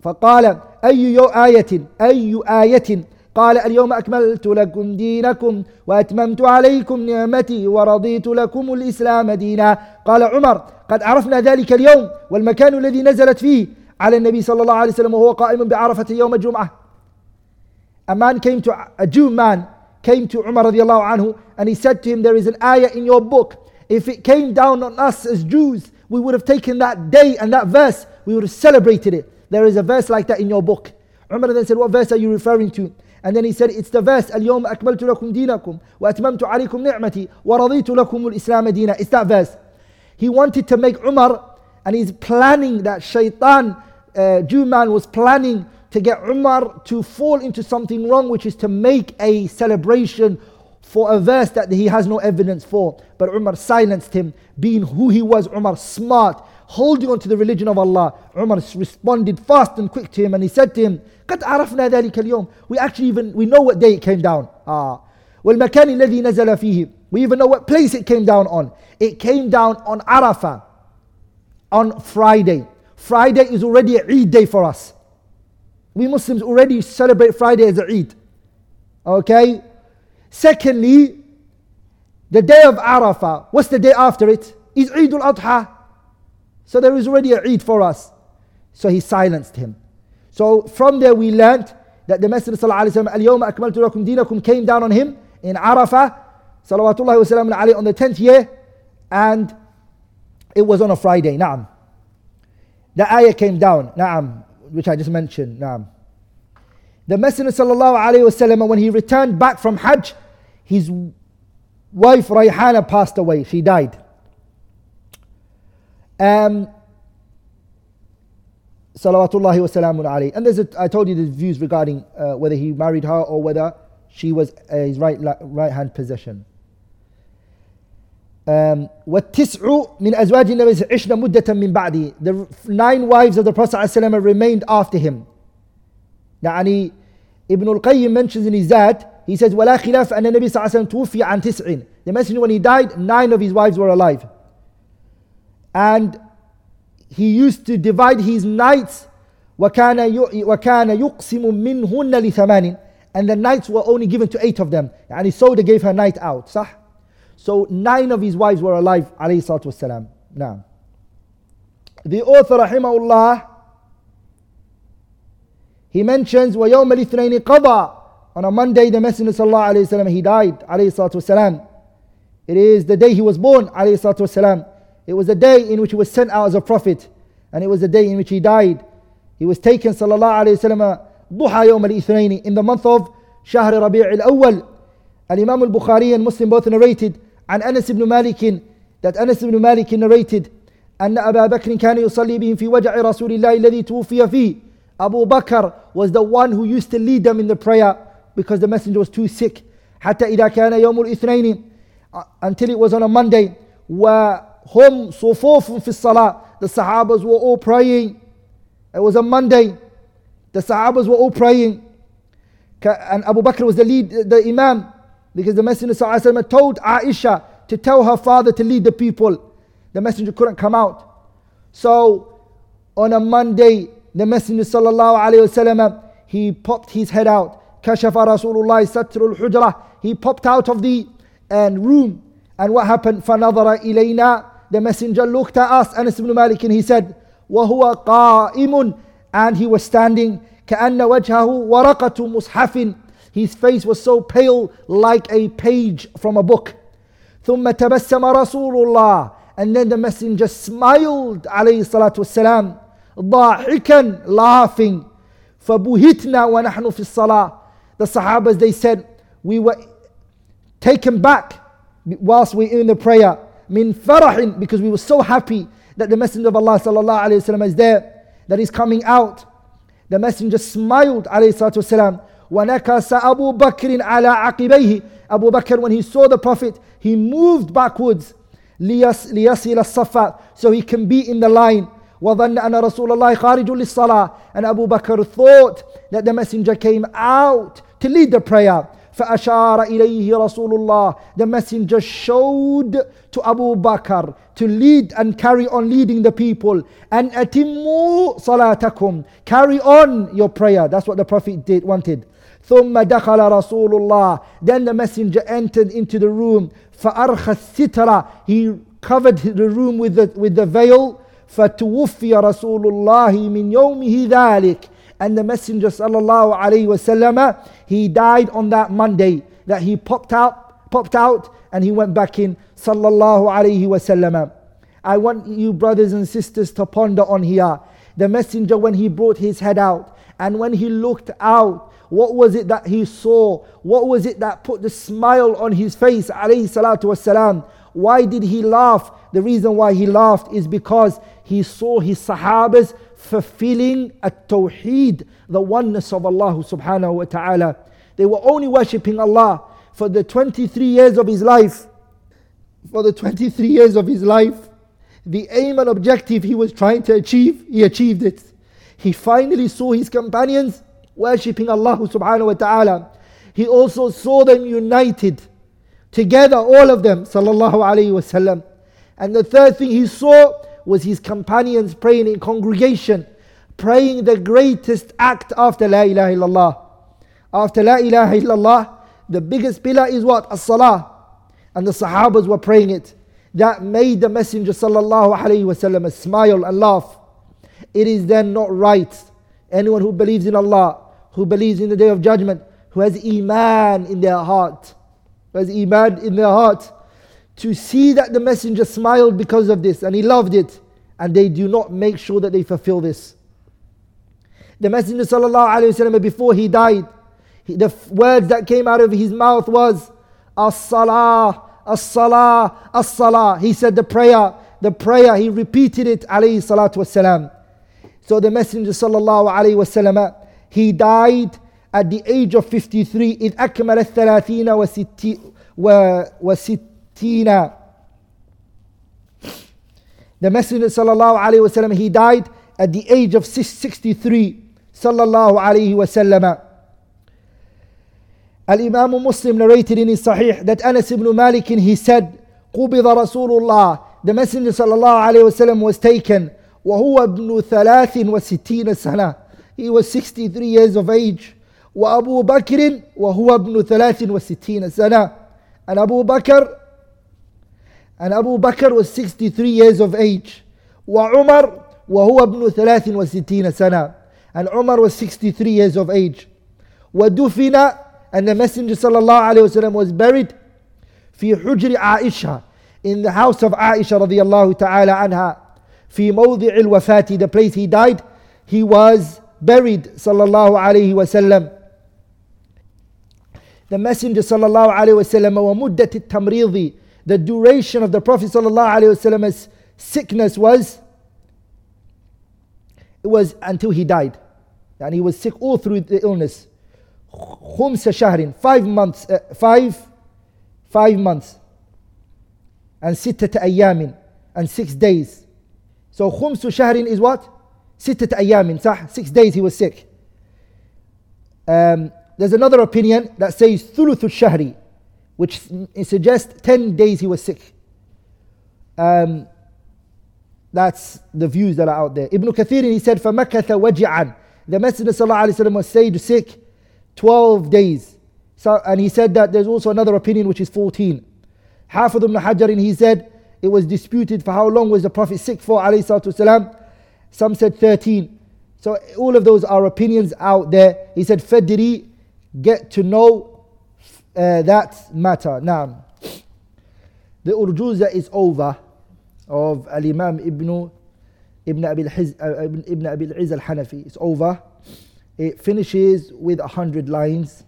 فقال أي آية؟ أي آية؟ قال اليوم أكملت لكم دينكم وأتممت عليكم نعمتي ورضيت لكم الإسلام دينا. قال عمر قد عرفنا ذلك اليوم والمكان الذي نزلت فيه على النبي صلى الله عليه وسلم وهو قائم بعرفة يوم الجمعة. A man came to, a Jew man came to Umar radiallahu anhu and he said to him, there is an ayah in your book. If it came down on us as Jews, we would have taken that day and that verse, we would have celebrated it. There is a verse like that in your book. Umar then said, What verse are you referring to? And then he said, It's the verse, Al-Yawm Akmaltu Lakum Dinakum, Wa Atmamtu Alikum Ni'mati, Wa Raditu Lakum Islam Adina.' It's that verse. He wanted to make Umar, and he's planning that shaitan, uh, Jew man, was planning to get Umar to fall into something wrong, which is to make a celebration for a verse that he has no evidence for. But Umar silenced him, being who he was, Umar smart, holding on to the religion of Allah. Umar responded fast and quick to him and he said to him, قد عرفنا ذلك اليوم. We actually even, we know what day it came down. Ah. والمكان الذي نزل فيه. We even know what place it came down on. It came down on Arafah on Friday. Friday is already a Eid day for us. We Muslims already celebrate Friday as a Eid. Okay? Secondly, the day of Arafah, what's the day after it? Is Eid al Adha. So there is already a Eid for us. So he silenced him. So from there we learnt that the Messenger came down on him in Arafah, salawatullahi wa on the 10th year, and it was on a Friday. Naam. The ayah came down. Naam which I just mentioned. Naam. The Messenger sallallahu alayhi wasallam, when he returned back from Hajj, his wife Rayhana passed away. She died. Um, Salawatullahi wasalamun alayhi. And there's a, I told you the views regarding uh, whether he married her or whether she was uh, his right, right hand possession. Um, والتسع من أزواج النبي عشنا مدة من بعده the nine wives of the Prophet ﷺ remained after him يعني ابن القيم mentions in his Zad he says ولا خلاف أن النبي صلى الله عليه وسلم توفي عن تسع the messenger when he died nine of his wives were alive and he used to divide his nights وكان وكان يقسم منهن لثمان and the nights were only given to eight of them يعني Sauda gave her night out صح So nine of his wives were alive, alayhi salatu wasalam. Now, the author, rahimahullah, he mentions, وَيَوْمَ الْإِثْنَيْنِ قَضَى On a Monday, the Messenger sallallahu alayhi wasallam, he died, alayhi salatu wasalam. It is the day he was born, alayhi salatu wasalam. It was the day in which he was sent out as a prophet. And it was the day in which he died. He was taken, sallallahu alayhi wasallam, ضحى يوم الاثنين in the month of شهر ربيع الأول. Al-Imam al-Bukhari and Muslim both narrated عن أنس بن مالك that أنس بن مالك narrated أن أبا بكر كان يصلي بهم في وجع رسول الله الذي توفي فيه Abu Bakr was the one who used to lead them in the prayer because the messenger was too sick حتى إذا كان يوم الاثنين until it was on a Monday وهم صفوف في الصلاة the Sahabas were all praying it was a Monday the Sahabas were all praying and Abu Bakr was the lead the Imam because the Messenger ﷺ told Aisha to tell her father to lead the people. The Messenger couldn't come out. So on a Monday, the Messenger ﷺ, he popped his head out. كشف رسول الله ستر الحجرة. He popped out of the and room. And what happened? فنظر إلينا. The Messenger looked at us, Anas ibn Malik, and he said, وهو قائم. And he was standing. كأن وجهه ورقة مصحف his face was so pale like a page from a book. ثم تبسم رسول الله and then the messenger smiled عليه الصلاة والسلام ضاحكا laughing فبهتنا ونحن في الصلاة the Sahabas they said we were taken back whilst we were in the prayer من فرح because we were so happy that the messenger of Allah صلى الله عليه وسلم is there that he's coming out the messenger smiled عليه الصلاة والسلام ونكس أبو بكر على عقبيه Abu Bakr when he saw the Prophet he moved backwards ليصل الصفا so he can be in the line وظن أن رسول الله خارج للصلاة and Abu Bakr thought that the messenger came out to lead the prayer فأشار إليه رسول الله The messenger showed to Abu Bakr to lead and carry on leading the people and أتموا صلاتكم carry on your prayer that's what the prophet did wanted ثم دخل رسول الله then the messenger entered into the room فأرخى الستر he covered the room with the, with the veil فتوفي رسول الله من يومه ذلك and the messenger sallallahu alaihi wasallam he died on that monday that he popped out popped out and he went back in sallallahu alaihi wasallam i want you brothers and sisters to ponder on here the messenger when he brought his head out and when he looked out what was it that he saw what was it that put the smile on his face alayhi salatu wasalam Why did he laugh the reason why he laughed is because he saw his sahabas fulfilling at tawheed, the oneness of Allah subhanahu wa ta'ala. They were only worshipping Allah for the 23 years of his life. For the 23 years of his life, the aim and objective he was trying to achieve, he achieved it. He finally saw his companions worshipping Allah subhanahu wa ta'ala. He also saw them united together, all of them, sallallahu alayhi wasallam. And the third thing he saw was his companions praying in congregation, praying the greatest act after La ilaha illallah. After La ilaha illallah, the biggest pillar is what? As salah. And the Sahabas were praying it. That made the Messenger sallallahu alayhi wasallam a smile and laugh. It is then not right. Anyone who believes in Allah, who believes in the day of judgment, who has Iman in their heart, has Iman in their heart, to see that the messenger smiled because of this and he loved it and they do not make sure that they fulfill this. The messenger sallallahu before he died the words that came out of his mouth was as-salah as-salah as-salah. He said the prayer the prayer he repeated it alayhi salatu so the messenger sallallahu alayhi wasallam he died at the age of 53 إذ أكمل الثلاثين وست Tina. The Messenger sallallahu alaihi wasallam he died at the age of 63 sallallahu alaihi wasallam. Al-Imam Muslim narrated in his Sahih that Anas ibn Malik he said قبض رسول الله the Messenger sallallahu alaihi wasallam was taken وهو ابن ثلاث وستين سنة he was 63 years of age وأبو بكر وهو ابن ثلاث وستين سنة and Abu Bakr and Abu Bakr was 63 years of age. وعمر وهو ابن 63 سنة. And Umar was 63 years of age. ودفن and the Messenger صلى الله عليه وسلم was buried في حجر عائشة in the house of Aisha رضي الله تعالى عنها في موضع الوفاة the place he died he was buried صلى الله عليه وسلم the Messenger صلى الله عليه وسلم ومدة التمريض the duration of the Prophet ﷺ's sickness was it was until he died. And he was sick all through the illness. خمس شهر five months uh, five five months and ستة أيام and six days. So خمس شهر is what? ستة أيام صح? Six days he was sick. Um, there's another opinion that says ثلث الشهر which suggests 10 days he was sick. Um, that's the views that are out there. Ibn Kathir, he said, فَمَكَثَ وَجِعًا The Messenger ﷺ was stayed sick 12 days. So, and he said that there's also another opinion which is 14. Hafid ibn Hajar, he said, it was disputed for how long was the Prophet sick for, والسلام. Some said 13. So all of those are opinions out there. He said, Fadri, get to know uh, that matter. Now, the urjuza is over of Al Imam Ibn Ibn Ibn Abi al-Izz al-Hanafi. It's over. It finishes with a hundred lines.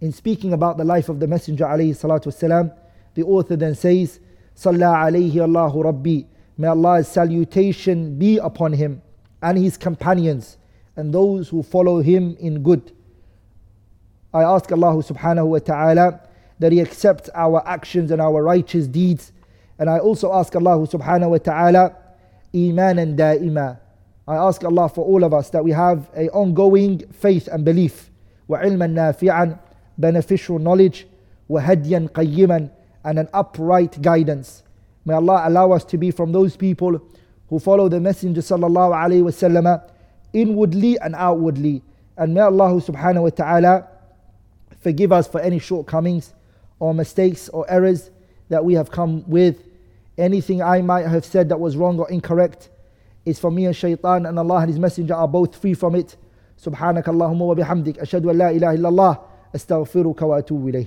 In speaking about the life of the Messenger alayhi salatu wasalam, the author then says, Salla alayhi Allahu Rabbi. May Allah's salutation be upon him and his companions and those who follow him in good. I ask Allah subhanahu wa ta'ala that He accepts our actions and our righteous deeds. And I also ask Allah subhanahu wa ta'ala iman and da'ima. I ask Allah for all of us that we have a ongoing faith and belief. وعلما نافعا beneficial knowledge, وهديا قيما, and an upright guidance. May Allah allow us to be from those people who follow the Messenger sallallahu alaihi wasallam inwardly and outwardly. And may Allah subhanahu wa ta'ala forgive us for any shortcomings or mistakes or errors that we have come with. Anything I might have said that was wrong or incorrect is from me and shaitan, and Allah and His Messenger are both free from it. سبحانك اللهم وبحمدك أشهد أن لا إله إلا الله أستغفرك وأتوب إليه